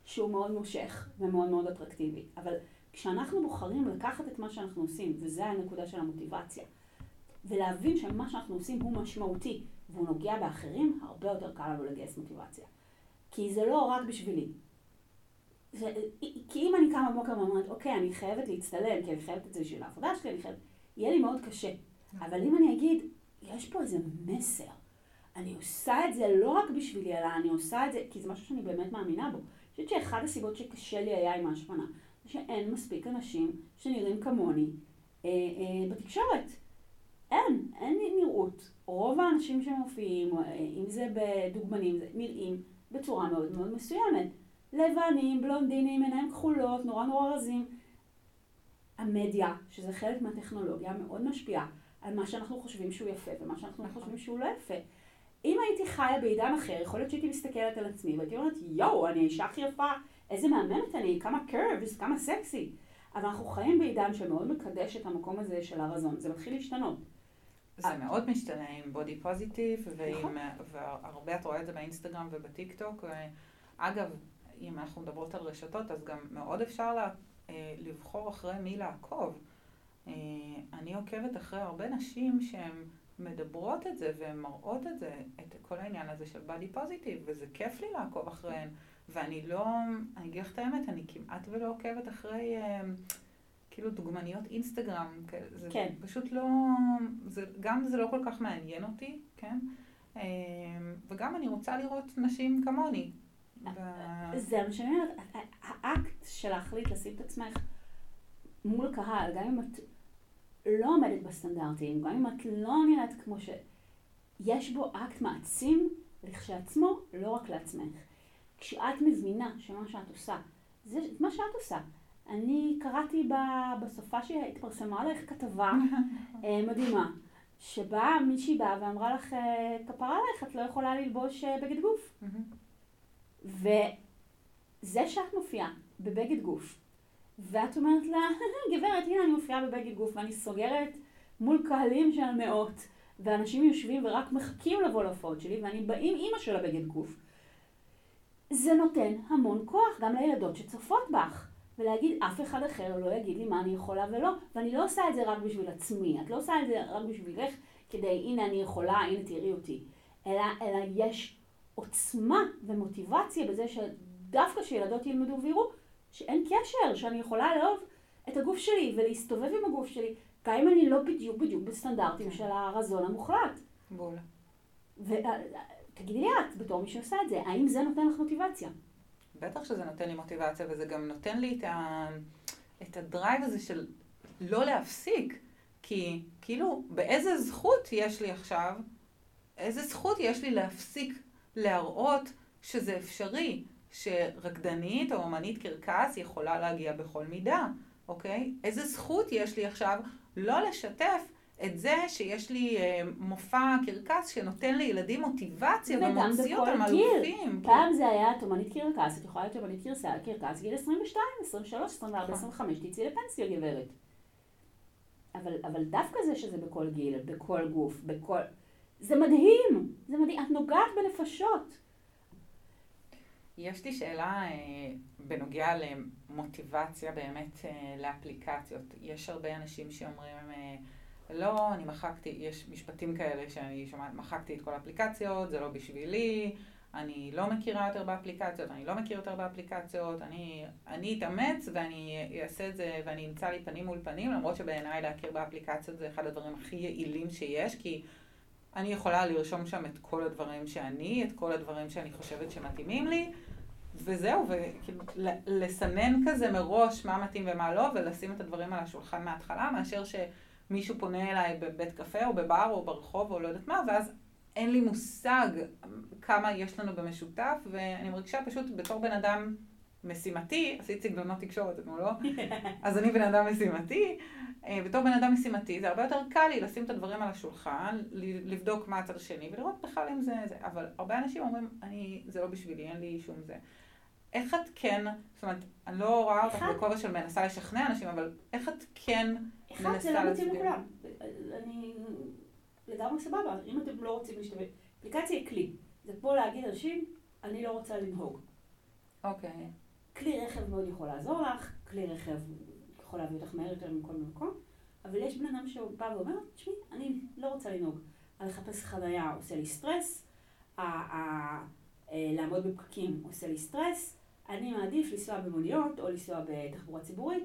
שהוא מאוד מושך ומאוד מאוד אטרקטיבי. אבל כשאנחנו בוחרים לקחת את מה שאנחנו עושים, וזה הנקודה של המוטיבציה, ולהבין שמה שאנחנו עושים הוא משמעותי, והוא נוגע באחרים, הרבה יותר קל לנו לגייס מוטיבציה. כי זה לא רק בשבילי. כי אם אני קמה בבוקר ואומרת, אוקיי, אני חייבת להצטלם, כי אני חייבת את זה בשביל העבודה שלי, אני חייבת... יהיה לי מאוד קשה. אבל אם אני אגיד, יש פה איזה מסר. אני עושה את זה לא רק בשבילי, אלא אני עושה את זה, כי זה משהו שאני באמת מאמינה בו. אני חושבת שאחד הסיבות שקשה לי היה עם ההשמנה, זה שאין מספיק אנשים שנראים כמוני אה, אה, בתקשורת. אין, אין נראות. רוב האנשים שמופיעים, אה, אם זה בדוגמנים, נראים בצורה מאוד מאוד מסוימת. לבנים, בלונדינים, עיניים כחולות, נורא נורא רזים. המדיה, שזה חלק מהטכנולוגיה, מאוד משפיעה על מה שאנחנו חושבים שהוא יפה ומה שאנחנו נכון. חושבים שהוא לא יפה. אם הייתי חיה בעידן אחר, יכול להיות שהייתי מסתכלת על עצמי והייתי אומרת, יואו, אני האישה הכי יפה, איזה מהממת אני, כמה קרבס, כמה סקסי. אבל אנחנו חיים בעידן שמאוד מקדש את המקום הזה של הרזון, זה מתחיל להשתנות. זה מאוד משתנה עם בודי פוזיטיב, נכון. והרבה את רואה את זה באינסטגרם ובטיק טוק. אגב, אם אנחנו מדברות על רשתות, אז גם מאוד אפשר לה, אה, לבחור אחרי מי לעקוב. אה, אני עוקבת אחרי הרבה נשים שהן מדברות את זה והן מראות את זה, את כל העניין הזה של בודי פוזיטיב, וזה כיף לי לעקוב אחריהן. ואני לא, אני אגיד לך את האמת, אני כמעט ולא עוקבת אחרי... אה, כאילו דוגמניות אינסטגרם, כאלה, זה כן. פשוט לא, זה, גם זה לא כל כך מעניין אותי, כן? אה, וגם אני רוצה לראות נשים כמוני. זה מה שאני אומרת, האקט של להחליט לשים את עצמך מול קהל, גם אם את לא עומדת בסטנדרטים, גם אם את לא נראית כמו ש... יש בו אקט מעצים לכשעצמו, לא רק לעצמך. כשאת מבינה שמה שאת עושה, זה מה שאת עושה. אני קראתי בסופה שהתפרסמה עליך כתבה אה, מדהימה, שבה מישהי באה ואמרה לך, אה, כפרה עלייך, את לא יכולה ללבוש אה, בגד גוף. וזה שאת מופיעה בבגד גוף, ואת אומרת לה, גברת, הנה אני מופיעה בבגד גוף, ואני סוגרת מול קהלים של מאות, ואנשים יושבים ורק מחכים לבוא להופעות שלי, ואני באה עם אימא של הבגד גוף. זה נותן המון כוח גם לילדות שצופות בך. ולהגיד, אף אחד אחר לא יגיד לי מה אני יכולה ולא. ואני לא עושה את זה רק בשביל עצמי, את לא עושה את זה רק בשבילך, כדי, הנה אני יכולה, הנה תראי אותי. אלא, אלא יש עוצמה ומוטיבציה בזה שדווקא שילדות ילמדו ויראו שאין קשר, שאני יכולה לאהוב את הגוף שלי ולהסתובב עם הגוף שלי, גם אם אני לא בדיוק בדיוק בסטנדרטים כן. של הרזון המוחלט. בול. ותגידי לי את, בתור מי שעושה את זה, האם זה נותן לך מוטיבציה? בטח שזה נותן לי מוטיבציה, וזה גם נותן לי את, ה... את הדרייב הזה של לא להפסיק. כי כאילו, באיזה זכות יש לי עכשיו, איזה זכות יש לי להפסיק להראות שזה אפשרי, שרקדנית או אמנית קרקס יכולה להגיע בכל מידה, אוקיי? איזה זכות יש לי עכשיו לא לשתף את זה שיש לי אה, מופע קרקס שנותן לילדים מוטיבציה ומוציא אותם אלופים. פעם זה היה את אמנית קרקס, את יכולה להיות אמנית קרקס גיל 22, 23, 24, 25, תצאי לפנסיה גברת. אבל, אבל דווקא זה שזה בכל גיל, בכל גוף, בכל... זה מדהים, זה מדהים, את נוגעת בנפשות. יש לי שאלה אה, בנוגע למוטיבציה באמת אה, לאפליקציות. יש הרבה אנשים שאומרים, אה, לא, אני מחקתי, יש משפטים כאלה שאני שומעת, מחקתי את כל האפליקציות, זה לא בשבילי, אני לא מכירה יותר באפליקציות, אני לא מכיר יותר באפליקציות, אני, אני אתאמץ ואני אעשה את זה ואני אמצא לי פנים מול פנים, למרות שבעיניי להכיר באפליקציות זה אחד הדברים הכי יעילים שיש, כי אני יכולה לרשום שם את כל הדברים שאני, את כל הדברים שאני חושבת שמתאימים לי, וזהו, ולסנן כזה מראש מה מתאים ומה לא, ולשים את הדברים על השולחן מההתחלה, מאשר שמישהו פונה אליי בבית קפה או בבר או ברחוב או לא יודעת מה, ואז אין לי מושג כמה יש לנו במשותף, ואני מרגישה פשוט בתור בן אדם משימתי, עשית סגנונות תקשורת אתמול, לא? אז אני בן אדם משימתי. אה, בתור בן אדם משימתי, זה הרבה יותר קל לי לשים את הדברים על השולחן, לבדוק מה הצד השני ולראות בכלל אם זה זה. אבל הרבה אנשים אומרים, אני, זה לא בשבילי, אין לי שום זה. איך את כן, זאת אומרת, אני לא רואה אותך בכובע של מנסה לשכנע אנשים, אבל איך את כן מנסה להסביר? אחד, זה לא מתאים לכולם. אני לגמרי סבבה, אם אתם לא רוצים להשתמש, אפליקציה היא כלי. זה פה להגיד לאנשים, אני לא רוצה לנהוג. אוקיי. Okay. כלי רכב מאוד יכול לעזור לך, כלי רכב יכול להביא אותך מהר יותר מכל מקום, אבל יש בן אדם שבא ואומר, תשמעי, אני לא רוצה לנהוג. לחפש חניה עושה לי סטרס, אה, לעמוד בפקקים עושה לי סטרס, אני מעדיף לנסוע במוניות או לנסוע בתחבורה ציבורית,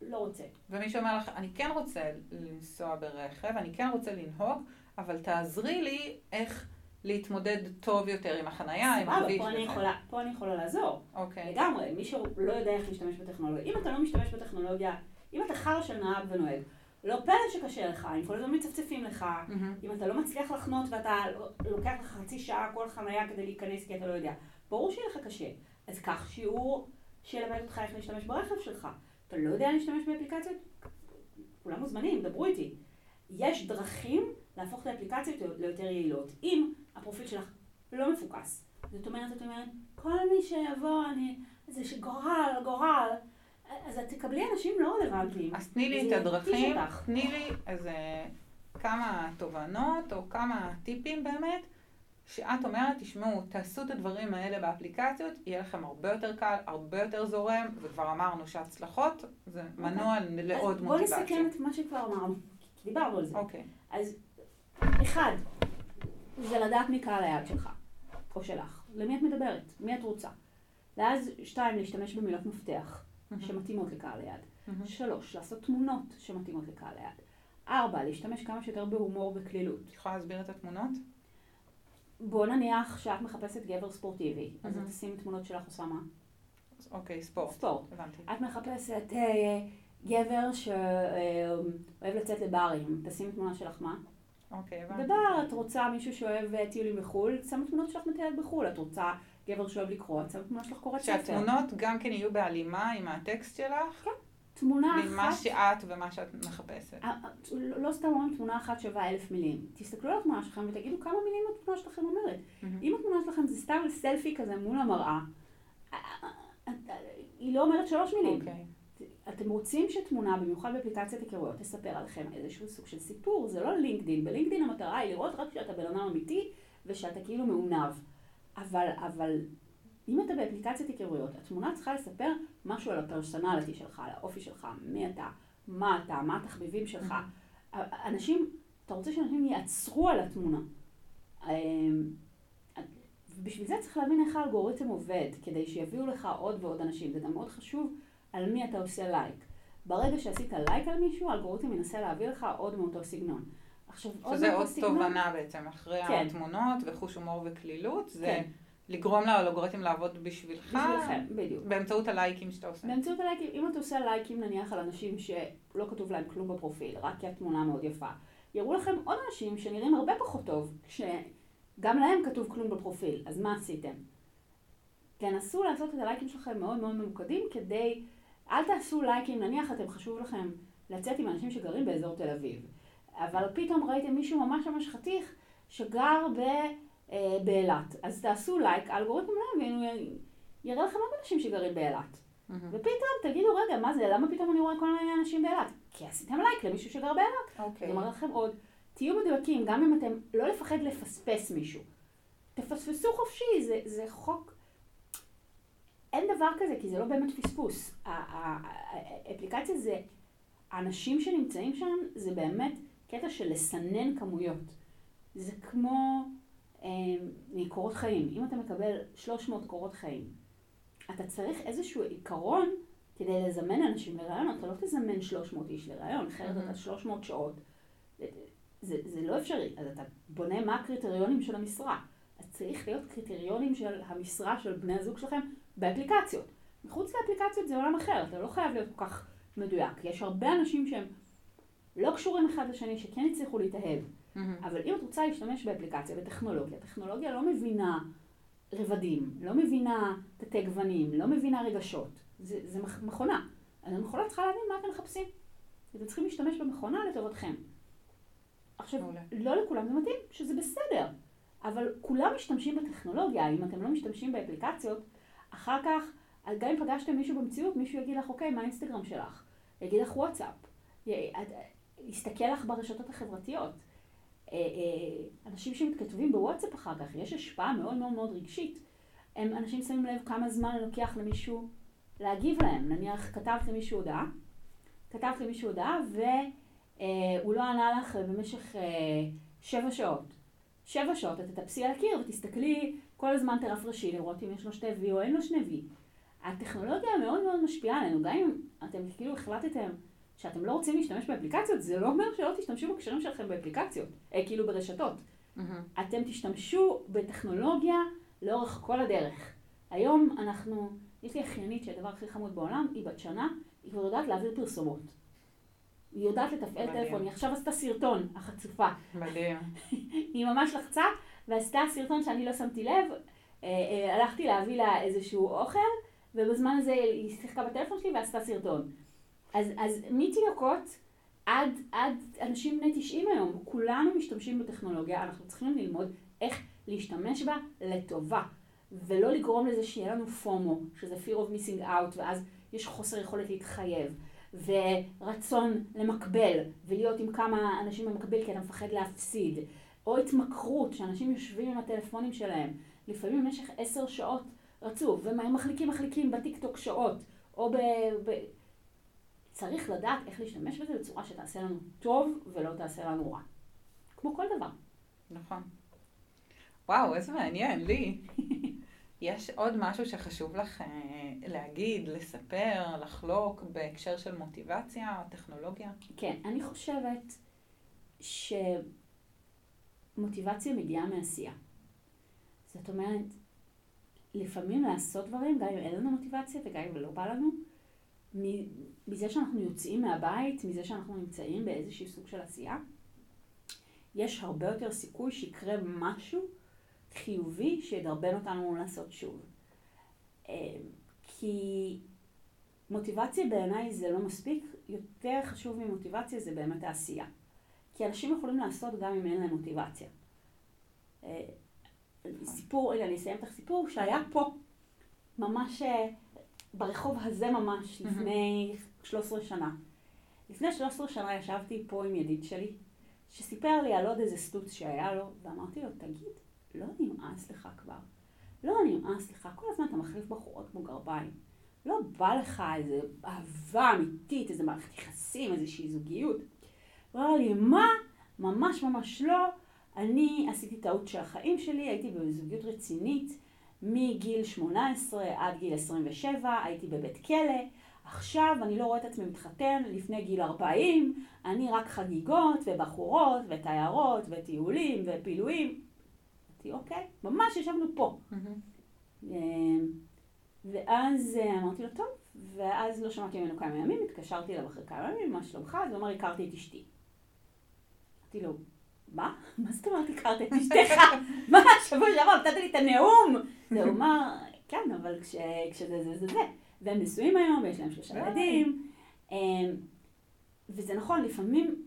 לא רוצה. ומי שאומר לך, אני כן רוצה לנסוע ברכב, אני כן רוצה לנהוג, אבל תעזרי לי איך להתמודד טוב יותר עם החנייה, עם הכביש. סבבה, פה אני יכולה לעזור. אוקיי. לגמרי, מישהו לא יודע איך להשתמש בטכנולוגיה. אם אתה לא משתמש בטכנולוגיה, אם אתה חרא של נהג ונוהג, לא פלא שקשה לך, אם כל הזמן מצפצפים לך, mm-hmm. אם אתה לא מצליח לחנות ואתה לוקח לך חצי שעה כל חנייה כדי להיכנס כי אתה לא יודע, ברור שיהיה לך קשה. אז קח שיעור שילמד אותך איך להשתמש ברכב שלך. אתה לא יודע להשתמש באפליקציות? כולם מוזמנים, דברו איתי. יש דרכים להפוך את האפליקציות ליותר יעילות. אם הפרופיל שלך לא מפוקס, זאת אומרת, את אומרת, כל מי שיבוא, אני, זה שגורל, גורל, אז את תקבלי אנשים לא רלוונטיים. אז תני לי את הדרכים, תני לי איזה כמה תובנות או כמה טיפים באמת. שאת אומרת, תשמעו, תעשו את הדברים האלה באפליקציות, יהיה לכם הרבה יותר קל, הרבה יותר זורם, וכבר אמרנו שהצלחות זה okay. אוקיי. מנוע לעוד אז מוטיבציה. בואי נסכם את מה שכבר אמרנו, דיברנו על זה. אוקיי. Okay. אז אחד, זה לדעת מי קהל היעד שלך, או שלך, למי את מדברת, מי את רוצה. ואז שתיים, להשתמש במילות מפתח. שמתאימות לקהל היעד. שלוש, לעשות תמונות שמתאימות לקהל היעד. ארבע, להשתמש כמה שיותר בהומור וקלילות. את יכולה להסביר את התמונות? בוא נניח שאת מחפשת גבר ספורטיבי, אז את תשימי תמונות שלך עושה מה? אוקיי, ספורט. ספורט. הבנתי. את מחפשת אה, גבר שאוהב לצאת לברים, תשימי תמונה שלך מה? אוקיי, הבנתי. בבר את רוצה מישהו שאוהב אה, טיולים בחו"ל, שמה תמונות שלך מטיילת בחו"ל. את רוצה גבר שאוהב לקרוא, את שמה תמונה שלך קוראת ספר. שהתמונות גם כן יהיו בהלימה עם הטקסט שלך? כן. תמונה אחת... ממה שאת ומה שאת מחפשת. אה, אה, לא סתם אומרים תמונה אחת שווה אלף מילים. תסתכלו על התמונה שלכם ותגידו כמה מילים התמונה שלכם אומרת. אם התמונה שלכם זה סתם סלפי כזה מול המראה, אה, היא לא אומרת שלוש מילים. אתם רוצים שתמונה, במיוחד באפליקציית היכרויות, תספר עליכם איזשהו סוג של סיפור, זה לא לינקדין. בלינקדין המטרה היא לראות רק שאתה בן אדם אמיתי ושאתה כאילו מעונב. אבל, אבל אם אתה באפליקציית היכרויות, התמונה צריכה לספר משהו על הפרסונליטי שלך, על האופי שלך, מי אתה, מה אתה, מה התחביבים שלך. אנשים, אתה רוצה שאנשים יעצרו על התמונה. אמ, בשביל זה צריך להבין איך האלגוריתם עובד, כדי שיביאו לך עוד ועוד אנשים. זה גם מאוד חשוב על מי אתה עושה לייק. ברגע שעשית לייק על מישהו, האלגוריתם ינסה להביא לך עוד מאותו סגנון. עכשיו, עוד שזה עוד סגנון... תובנה בעצם, אחרי כן. התמונות וחוש הומור וקלילות, זה כן. לגרום לאלגוריתם לעבוד בשבילך. בשבילכם, בדיוק. באמצעות הלייקים שאתה עושה. באמצעות הלייקים, אם אתה עושה לייקים נניח על אנשים שלא כתוב להם כלום בפרופיל, רק כי התמונה מאוד יפה, יראו לכם עוד אנשים שנראים הרבה פחות טוב, כשגם להם כתוב כלום בפרופיל, אז מה עשיתם? תנסו לעשות את הלייקים שלכם מאוד מאוד ממוקדים כדי, אל תעשו לייקים, נניח אתם חשוב לכם לצאת עם אנשים שגרים באזור תל אביב, אבל פתאום ראיתם מישהו ממש ממש חתיך שגר ב... אה, באילת. אז תעשו לייק, האלגוריתם להם יראה לכם עוד אנשים שגרים באילת. Mm-hmm. ופתאום תגידו, רגע, מה זה, למה פתאום אני רואה כל מיני אנשים באילת? כי עשיתם לייק למישהו שגר באילת. אוקיי. Okay. זה מראה לכם עוד. תהיו מדויקים, גם אם אתם, לא לפחד לפספס מישהו. תפספסו חופשי, זה, זה חוק... אין דבר כזה, כי זה לא באמת פספוס. האפליקציה זה, האנשים שנמצאים שם, זה באמת קטע של לסנן כמויות. זה כמו... מקורות חיים. אם אתה מקבל 300 קורות חיים, אתה צריך איזשהו עיקרון כדי לזמן אנשים לרעיון, אתה לא תזמן 300 איש לרעיון, אחרת אתה 300 שעות. זה, זה לא אפשרי. אז אתה בונה מה הקריטריונים של המשרה. אז צריך להיות קריטריונים של המשרה של בני הזוג שלכם באפליקציות. מחוץ לאפליקציות זה עולם אחר, אתה לא חייב להיות כל כך מדויק. יש הרבה אנשים שהם לא קשורים אחד לשני, שכן הצליחו להתאהב. Mm-hmm. אבל אם את רוצה להשתמש באפליקציה, בטכנולוגיה, טכנולוגיה לא מבינה רבדים, לא מבינה תתי גוונים, לא מבינה רגשות. זה, זה מכונה. אז המכונה צריכה להבין מה אתם מחפשים. אתם צריכים להשתמש במכונה לטובתכם. עכשיו, מעולה. לא לכולם זה מתאים, שזה בסדר. אבל כולם משתמשים בטכנולוגיה, אם אתם לא משתמשים באפליקציות, אחר כך, גם אם פגשתם מישהו במציאות, מישהו יגיד לך, אוקיי, מה האינסטגרם שלך? יגיד לך וואטסאפ. יסתכל לך ברשתות החברתיות. אה, אה, אנשים שמתכתבים בוואטסאפ אחר כך, יש השפעה מאוד מאוד מאוד רגשית. הם, אנשים שמים לב כמה זמן לוקח למישהו להגיב להם. נניח כתבת למישהו הודעה, כתבת למישהו הודעה והוא לא ענה לך במשך אה, שבע שעות. שבע שעות, את תטפסי על הקיר ותסתכלי, כל הזמן תרפרשי לראות אם יש לו שתי וי או אין לו שני וי. הטכנולוגיה מאוד מאוד משפיעה עלינו, גם אם אתם כאילו החלטתם שאתם לא רוצים להשתמש באפליקציות, זה לא אומר שלא תשתמשו בקשרים שלכם באפליקציות, אה, כאילו ברשתות. Mm-hmm. אתם תשתמשו בטכנולוגיה לאורך כל הדרך. היום אנחנו, יש לי אחיינית שהדבר הכי חמוד בעולם, היא בת שנה, היא כבר יודעת להעביר פרסומות. היא יודעת לתפעל טלפון, היא עכשיו עשתה סרטון, החצופה. מדהים. היא ממש לחצה ועשתה סרטון שאני לא שמתי לב, אה, אה, הלכתי להביא לה איזשהו אוכל, ובזמן הזה היא שיחקה בטלפון שלי ועשתה סרטון. אז, אז מתינוקות עד, עד אנשים בני 90 היום, כולנו משתמשים בטכנולוגיה, אנחנו צריכים ללמוד איך להשתמש בה לטובה, ולא לגרום לזה שיהיה לנו פומו, שזה fear of missing out, ואז יש חוסר יכולת להתחייב, ורצון למקבל, ולהיות עם כמה אנשים במקביל כי אתה מפחד להפסיד, או התמכרות, שאנשים יושבים עם הטלפונים שלהם, לפעמים במשך עשר שעות רצוף, ומחליקים מחליקים בטיקטוק שעות, או ב... ב צריך לדעת איך להשתמש בזה בצורה שתעשה לנו טוב ולא תעשה לנו רע. כמו כל דבר. נכון. וואו, איזה מעניין, לי. יש עוד משהו שחשוב לך אה, להגיד, לספר, לחלוק בהקשר של מוטיבציה, טכנולוגיה? כן, אני חושבת שמוטיבציה מגיעה מעשייה. זאת אומרת, לפעמים לעשות דברים, גם אם אין לנו מוטיבציה וגם אם לא בא לנו, מזה שאנחנו יוצאים מהבית, מזה שאנחנו נמצאים באיזשהו סוג של עשייה, יש הרבה יותר סיכוי שיקרה משהו חיובי שידרבן אותנו לעשות שוב. אה, כי מוטיבציה בעיניי זה לא מספיק, יותר חשוב ממוטיבציה זה באמת העשייה. כי אנשים יכולים לעשות גם אם אין להם מוטיבציה. אה, סיפור, רגע, אני אסיים את הסיפור שהיה פה, ממש אה, ברחוב הזה ממש, לפני 13 שנה. לפני 13 שנה ישבתי פה עם ידיד שלי, שסיפר לי על עוד איזה סטוץ שהיה לו, ואמרתי לו, תגיד, לא נמאס לך כבר? לא, אה, סליחה, כל הזמן אתה מחליף בחורות כמו גרביים. לא בא לך איזה אהבה אמיתית, איזה מערכת יחסים, איזושהי זוגיות. הוא אמר לי, מה? ממש ממש לא. אני עשיתי טעות של החיים שלי, הייתי בזוגיות רצינית מגיל 18 עד גיל 27, הייתי בבית כלא. עכשיו אני לא רואה את עצמי מתחתן לפני גיל 40, אני רק חגיגות ובחורות ותיירות וטיולים ופילויים. אמרתי, אוקיי, ממש ישבנו פה. Mm-hmm. ואז אה, אמרתי לו, טוב, ואז לא שמעתי ממנו כמה ימים, התקשרתי אליו אחרי כמה ימים, מה שלומך? אז הוא אמר, הכרתי את אשתי. אמרתי לו, מה? מה זאת אומרת הכרת את אשתך? מה, שבוע שעבר נתת לי את הנאום? והוא אמר, כן, אבל כשזה זה זה זה. והם נשואים היום, ויש להם שלושה ילדים. אמ, וזה נכון, לפעמים,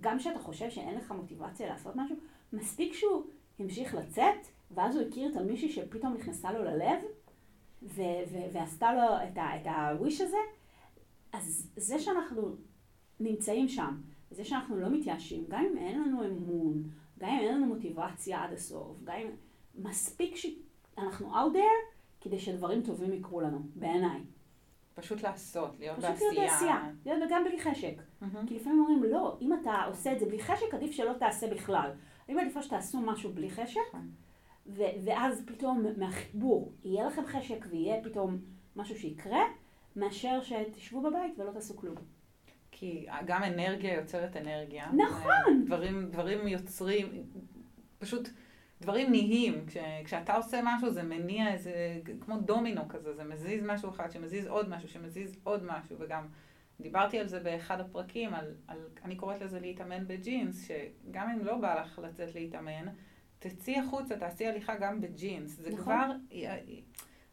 גם כשאתה חושב שאין לך מוטיבציה לעשות משהו, מספיק שהוא המשיך לצאת, ואז הוא הכיר את המישהי שפתאום נכנסה לו ללב, ו- ו- ועשתה לו את הוויש הזה, אז זה שאנחנו נמצאים שם, זה שאנחנו לא מתייאשים, גם אם אין לנו אמון, גם אם אין לנו מוטיבציה עד הסוף, גם אם... מספיק שאנחנו out there כדי שדברים טובים יקרו לנו, בעיניי. פשוט לעשות, להיות פשוט בעשייה. פשוט להיות בעשייה, להיות וגם בלי חשק. Mm-hmm. כי לפעמים אומרים, לא, אם אתה עושה את זה בלי חשק, עדיף שלא תעשה בכלל. אני מעדיפה שתעשו משהו בלי חשק, נכון. ואז פתאום מהחיבור יהיה לכם חשק ויהיה פתאום משהו שיקרה, מאשר שתשבו בבית ולא תעשו כלום. כי גם אנרגיה יוצרת אנרגיה. נכון. דברים, דברים יוצרים, פשוט דברים נהיים. כש, כשאתה עושה משהו זה מניע איזה, כמו דומינו כזה, זה מזיז משהו אחד, שמזיז עוד משהו, שמזיז עוד משהו, וגם דיברתי על זה באחד הפרקים, על, על, אני קוראת לזה להתאמן בג'ינס, שגם אם לא בא לך לצאת להתאמן, תצאי החוצה, תעשי הליכה גם בג'ינס. זה נכון. כבר,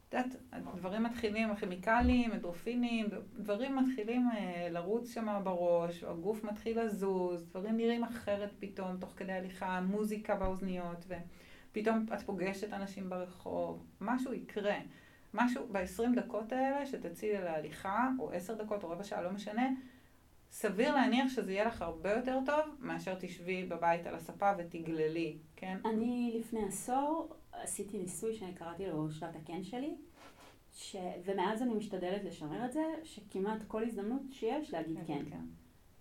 את יודעת, דברים מתחילים, הכימיקלים, אנדרופינים, דברים מתחילים אה, לרוץ שם בראש, הגוף מתחיל לזוז, דברים נראים אחרת פתאום, תוך כדי הליכה, מוזיקה באוזניות, ופתאום את פוגשת אנשים ברחוב, משהו יקרה. משהו ב-20 דקות האלה שתצאי להליכה, או 10 דקות או רבע שעה, לא משנה, סביר להניח שזה יהיה לך הרבה יותר טוב מאשר תשבי בבית על הספה ותגללי, כן? אני לפני עשור עשיתי ניסוי שאני קראתי לו שנת הקן שלי, ש... ומאז אני משתדלת לשמר את זה, שכמעט כל הזדמנות שיש להגיד כן. כן.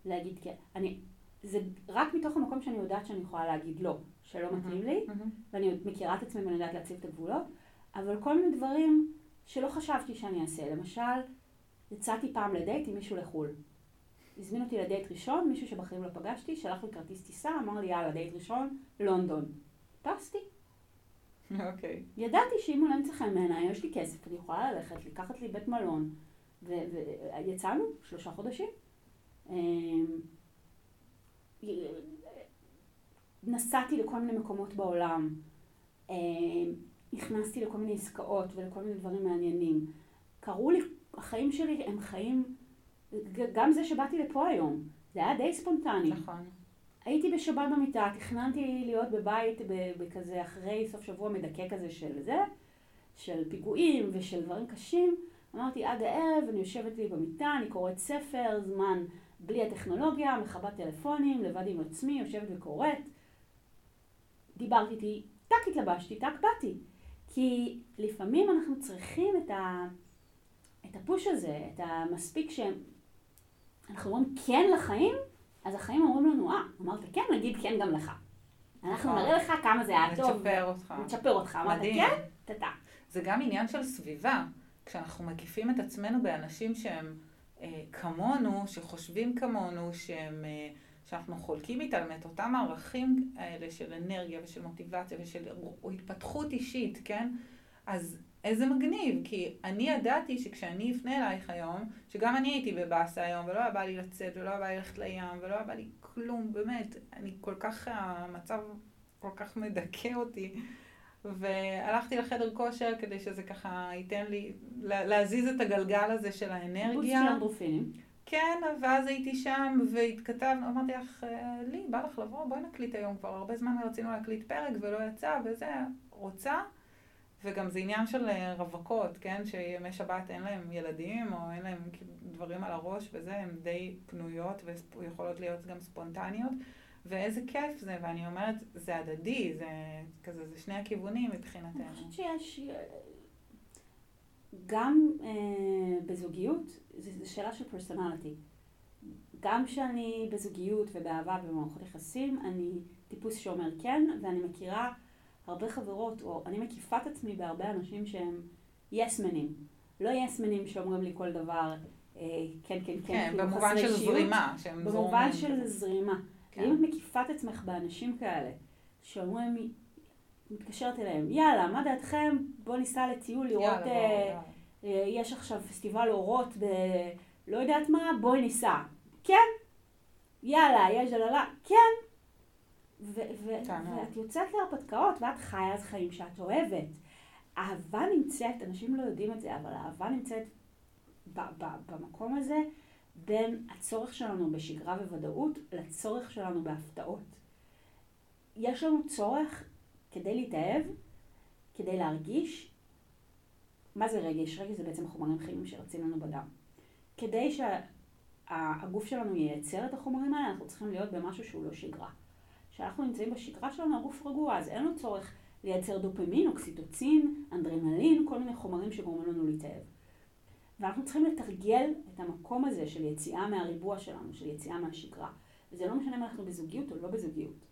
להגיד כן. אני, זה רק מתוך המקום שאני יודעת שאני יכולה להגיד לא, שלא מתאים לי, ואני מכירה את עצמי ואני יודעת להציב את הגבולות, אבל כל מיני דברים שלא חשבתי שאני אעשה. למשל, יצאתי פעם לדייט עם מישהו לחו"ל. הזמין אותי לדייט ראשון, מישהו שבחיים לא פגשתי, שלח לי כרטיס טיסה, אמר לי יאללה, דייט ראשון, לונדון. טסתי. אוקיי. Okay. ידעתי שאם הוא לא ימצא חן בעיניי, יש לי כסף, אני יכולה ללכת, לקחת לי בית מלון, ויצאנו שלושה חודשים. אמ, נסעתי לכל מיני מקומות בעולם, אמ, נכנסתי לכל מיני עסקאות ולכל מיני דברים מעניינים. קראו לי, החיים שלי הם חיים, גם זה שבאתי לפה היום, זה היה די ספונטני. נכון. הייתי בשבת במיטה, תכננתי להיות בבית בכזה אחרי סוף שבוע מדכא כזה של זה, של פיגועים ושל דברים קשים. אמרתי עד הערב, אני יושבת לי במיטה, אני קוראת ספר, זמן בלי הטכנולוגיה, מכבה טלפונים, לבד עם עצמי, יושבת וקוראת. דיברתי איתי, טק התלבשתי, טק באתי. כי לפעמים אנחנו צריכים את, ה, את הפוש הזה, את המספיק שאנחנו אומרים כן לחיים, אז החיים אומרים לנו, אה, אמרת כן, נגיד כן גם לך. אנחנו נכון. נראה לך כמה זה היה טוב. נצ'פר אותך. נצ'פר אותך. אמרת כן, טטה. זה גם עניין של סביבה. כשאנחנו מקיפים את עצמנו באנשים שהם אה, כמונו, שחושבים כמונו, שהם, אה, שאנחנו חולקים איתם את אותם הערכים האלה של אנרגיה ושל מוטיבציה ושל התפתחות אישית, כן? אז איזה מגניב, כי אני ידעתי שכשאני אפנה אלייך היום, שגם אני הייתי בבאסה היום, ולא היה בא לי לצאת, ולא היה בא לי ללכת לים, ולא היה בא לי כלום, באמת, אני כל כך, המצב כל כך מדכא אותי. והלכתי לחדר כושר כדי שזה ככה ייתן לי, להזיז את הגלגל הזה של האנרגיה. בוסט של אנדרופינים. כן, ואז הייתי שם והתכתבנו, אמרתי לך, אה, לי, בא לך לבוא, בואי נקליט היום כבר, הרבה זמן רצינו להקליט פרק ולא יצא, וזה, רוצה? וגם זה עניין של אה, רווקות, כן? שימי שבת אין להם ילדים, או אין להם דברים על הראש וזה, הן די פנויות ויכולות להיות גם ספונטניות. ואיזה כיף זה, ואני אומרת, זה הדדי, זה כזה, זה שני הכיוונים מבחינתנו. אני חושבת שיש, גם אה, בזוגיות, זו שאלה של פרסונליטי. גם כשאני בזוגיות ובאהבה ובמערכות יחסים, אני טיפוס שאומר כן, ואני מכירה הרבה חברות, או אני מקיפה את עצמי בהרבה אנשים שהם יסמנים. לא יסמנים שאומרים לי כל דבר, אה, כן, כן, כן, כן, כאילו במובן של אישיות. זרימה, במובן של כזה. זרימה. כן. אם את מקיפה את עצמך באנשים כאלה, שאומרים, מתקשרת אליהם, יאללה, מה דעתכם? בוא ניסע לטיול לראות, יאללה, בוא, אה, יאללה. אה, יש עכשיו פסטיבל אורות ב... לא יודעת מה, בואי ניסע. כן, יאללה, יש דללה, כן. ואת יוצאת להרפתקאות ואת חיה את חיים שאת אוהבת. אהבה נמצאת, אנשים לא יודעים את זה, אבל אהבה נמצאת ב- ב- במקום הזה בין הצורך שלנו בשגרה וודאות לצורך שלנו בהפתעות. יש לנו צורך כדי להתאהב, כדי להרגיש, מה זה רגש? רגש זה בעצם חומרים כימיים שרצים לנו בדם. כדי שהגוף שלנו ייצר את החומרים האלה, אנחנו צריכים להיות במשהו שהוא לא שגרה. כשאנחנו נמצאים בשגרה שלנו, הגוף רגוע, אז אין לנו צורך לייצר דופמין, אוקסיטוצין, אנדרנלין, כל מיני חומרים שגורמים לנו להתאהב. ואנחנו צריכים לתרגל את המקום הזה של יציאה מהריבוע שלנו, של יציאה מהשגרה. וזה לא משנה אם אנחנו בזוגיות או לא בזוגיות.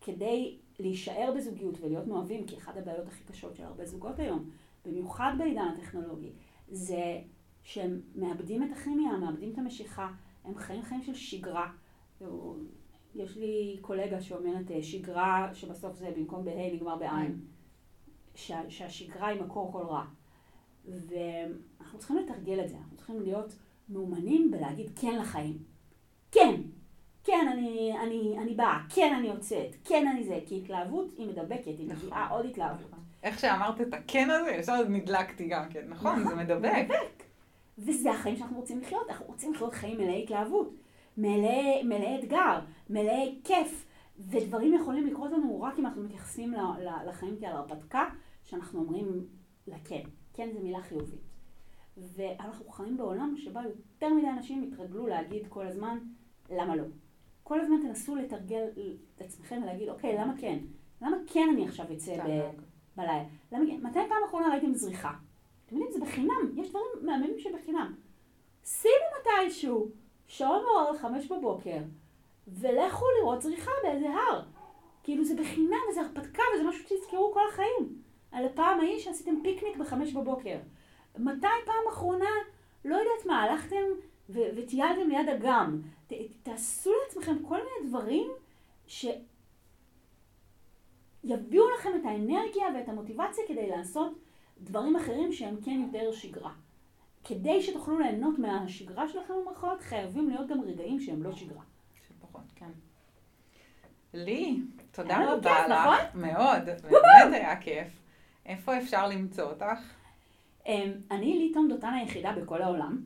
כדי להישאר בזוגיות ולהיות מאוהבים, כי אחת הבעיות הכי קשות של הרבה זוגות היום, במיוחד בעידן הטכנולוגי, זה שהם מאבדים את הכימיה, מאבדים את המשיכה, הם חיים חיים של שגרה. יש לי קולגה שאומרת אה, שגרה שבסוף זה במקום בה' נגמר בעין. שה, שהשגרה היא מקור כל רע. ואנחנו צריכים לתרגל את זה, אנחנו צריכים להיות מאומנים בלהגיד כן לחיים. כן, כן, אני, אני, אני באה, כן, אני יוצאת, כן, אני זה, כי התלהבות היא מדבקת, היא נכון. מביאה עוד התלהבות. נכון. איך שאמרת את הכן הזה, ישר נדלקתי גם כן, נכון? זה נכון, מדבק. וזה החיים שאנחנו רוצים לחיות, אנחנו רוצים לחיות חיים מלאי התלהבות, מלאי, מלאי אתגר, מלאי כיף, ודברים יכולים לקרות לנו רק אם אנחנו מתייחסים לחיים כעל הרפתקה, שאנחנו אומרים לה כן, כן זו מילה חיובית. ואנחנו חיים בעולם שבו יותר מדי אנשים התרגלו להגיד כל הזמן, למה לא? כל הזמן תנסו לתרגל את עצמכם ולהגיד, אוקיי, למה כן? למה כן אני עכשיו אצא ב-. בלילה? למה כן? מתי פעם אחרונה ראיתם זריחה? אתם יודעים, זה בחינם, יש דברים מהממים שבחינם. שימו מתישהו שעון מעורר לחמש בבוקר, ולכו לראות זריחה באיזה הר. כאילו זה בחינם, וזה הרפתקה, וזה משהו שתזכרו כל החיים. על הפעם ההיא שעשיתם פיקניק בחמש בבוקר. מתי פעם אחרונה, לא יודעת מה, הלכתם ו- וטיילתם ליד אגם. ת- תעשו לעצמכם כל מיני דברים שיביאו לכם את האנרגיה ואת המוטיבציה כדי לעשות דברים אחרים שהם כן יותר שגרה. כדי שתוכלו ליהנות מהשגרה שלכם במרכאות, חייבים להיות גם רגעים שהם לא שגרה. שפחות, כן. לי, תודה רבה כיף, לך. נכון? מאוד, באמת היה כיף. איפה אפשר למצוא אותך? אמ, אני ליטום דותן היחידה בכל העולם.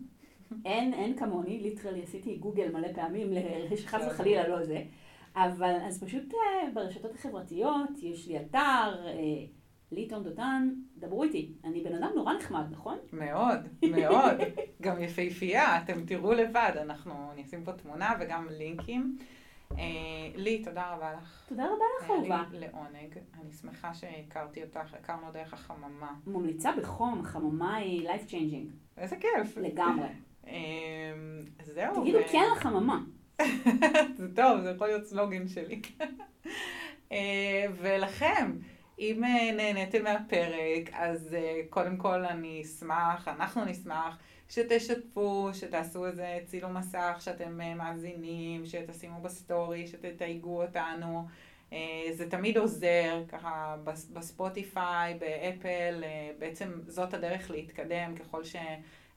אין, אין כמוני, ליטרלי עשיתי גוגל מלא פעמים, שחס וחלילה לא זה. אבל אז פשוט אה, ברשתות החברתיות, יש לי אתר, אה, ליטום דותן, דברו איתי. אני בן אדם נורא נחמד, נכון? מאוד, מאוד. גם יפהפייה, אתם תראו לבד, אנחנו נשים פה תמונה וגם לינקים. אה, לי, תודה רבה לך. תודה רבה לך, אהובה. לעונג. אני שמחה שהכרתי אותך, הכרנו דרך החממה. ממליצה בחום, החממה היא life changing, איזה כיף. לגמרי. אה, זהו. תגידו כן לחממה. זה טוב, זה יכול להיות סלוגן שלי. אה, ולכם, אם אה, נהניתם מהפרק, אז אה, קודם כל אני אשמח, אנחנו נשמח, שתשתפו, שתעשו איזה צילום מסך שאתם מאזינים, שתשימו בסטורי, שתתייגו אותנו. זה תמיד עוזר, ככה בס- בספוטיפיי, באפל, בעצם זאת הדרך להתקדם ככל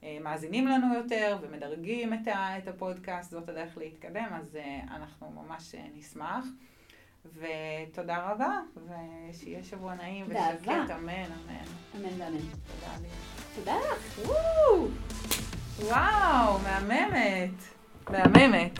שמאזינים לנו יותר ומדרגים את ה- את הפודקאסט, זאת הדרך להתקדם, אז אה, אנחנו ממש אה, נשמח. ותודה רבה, ושיהיה שבוע נעים. ושקט, אמן, אמן. אמן ואמן. תודה לי. תודה לך. וואו, מהממת. מהממת.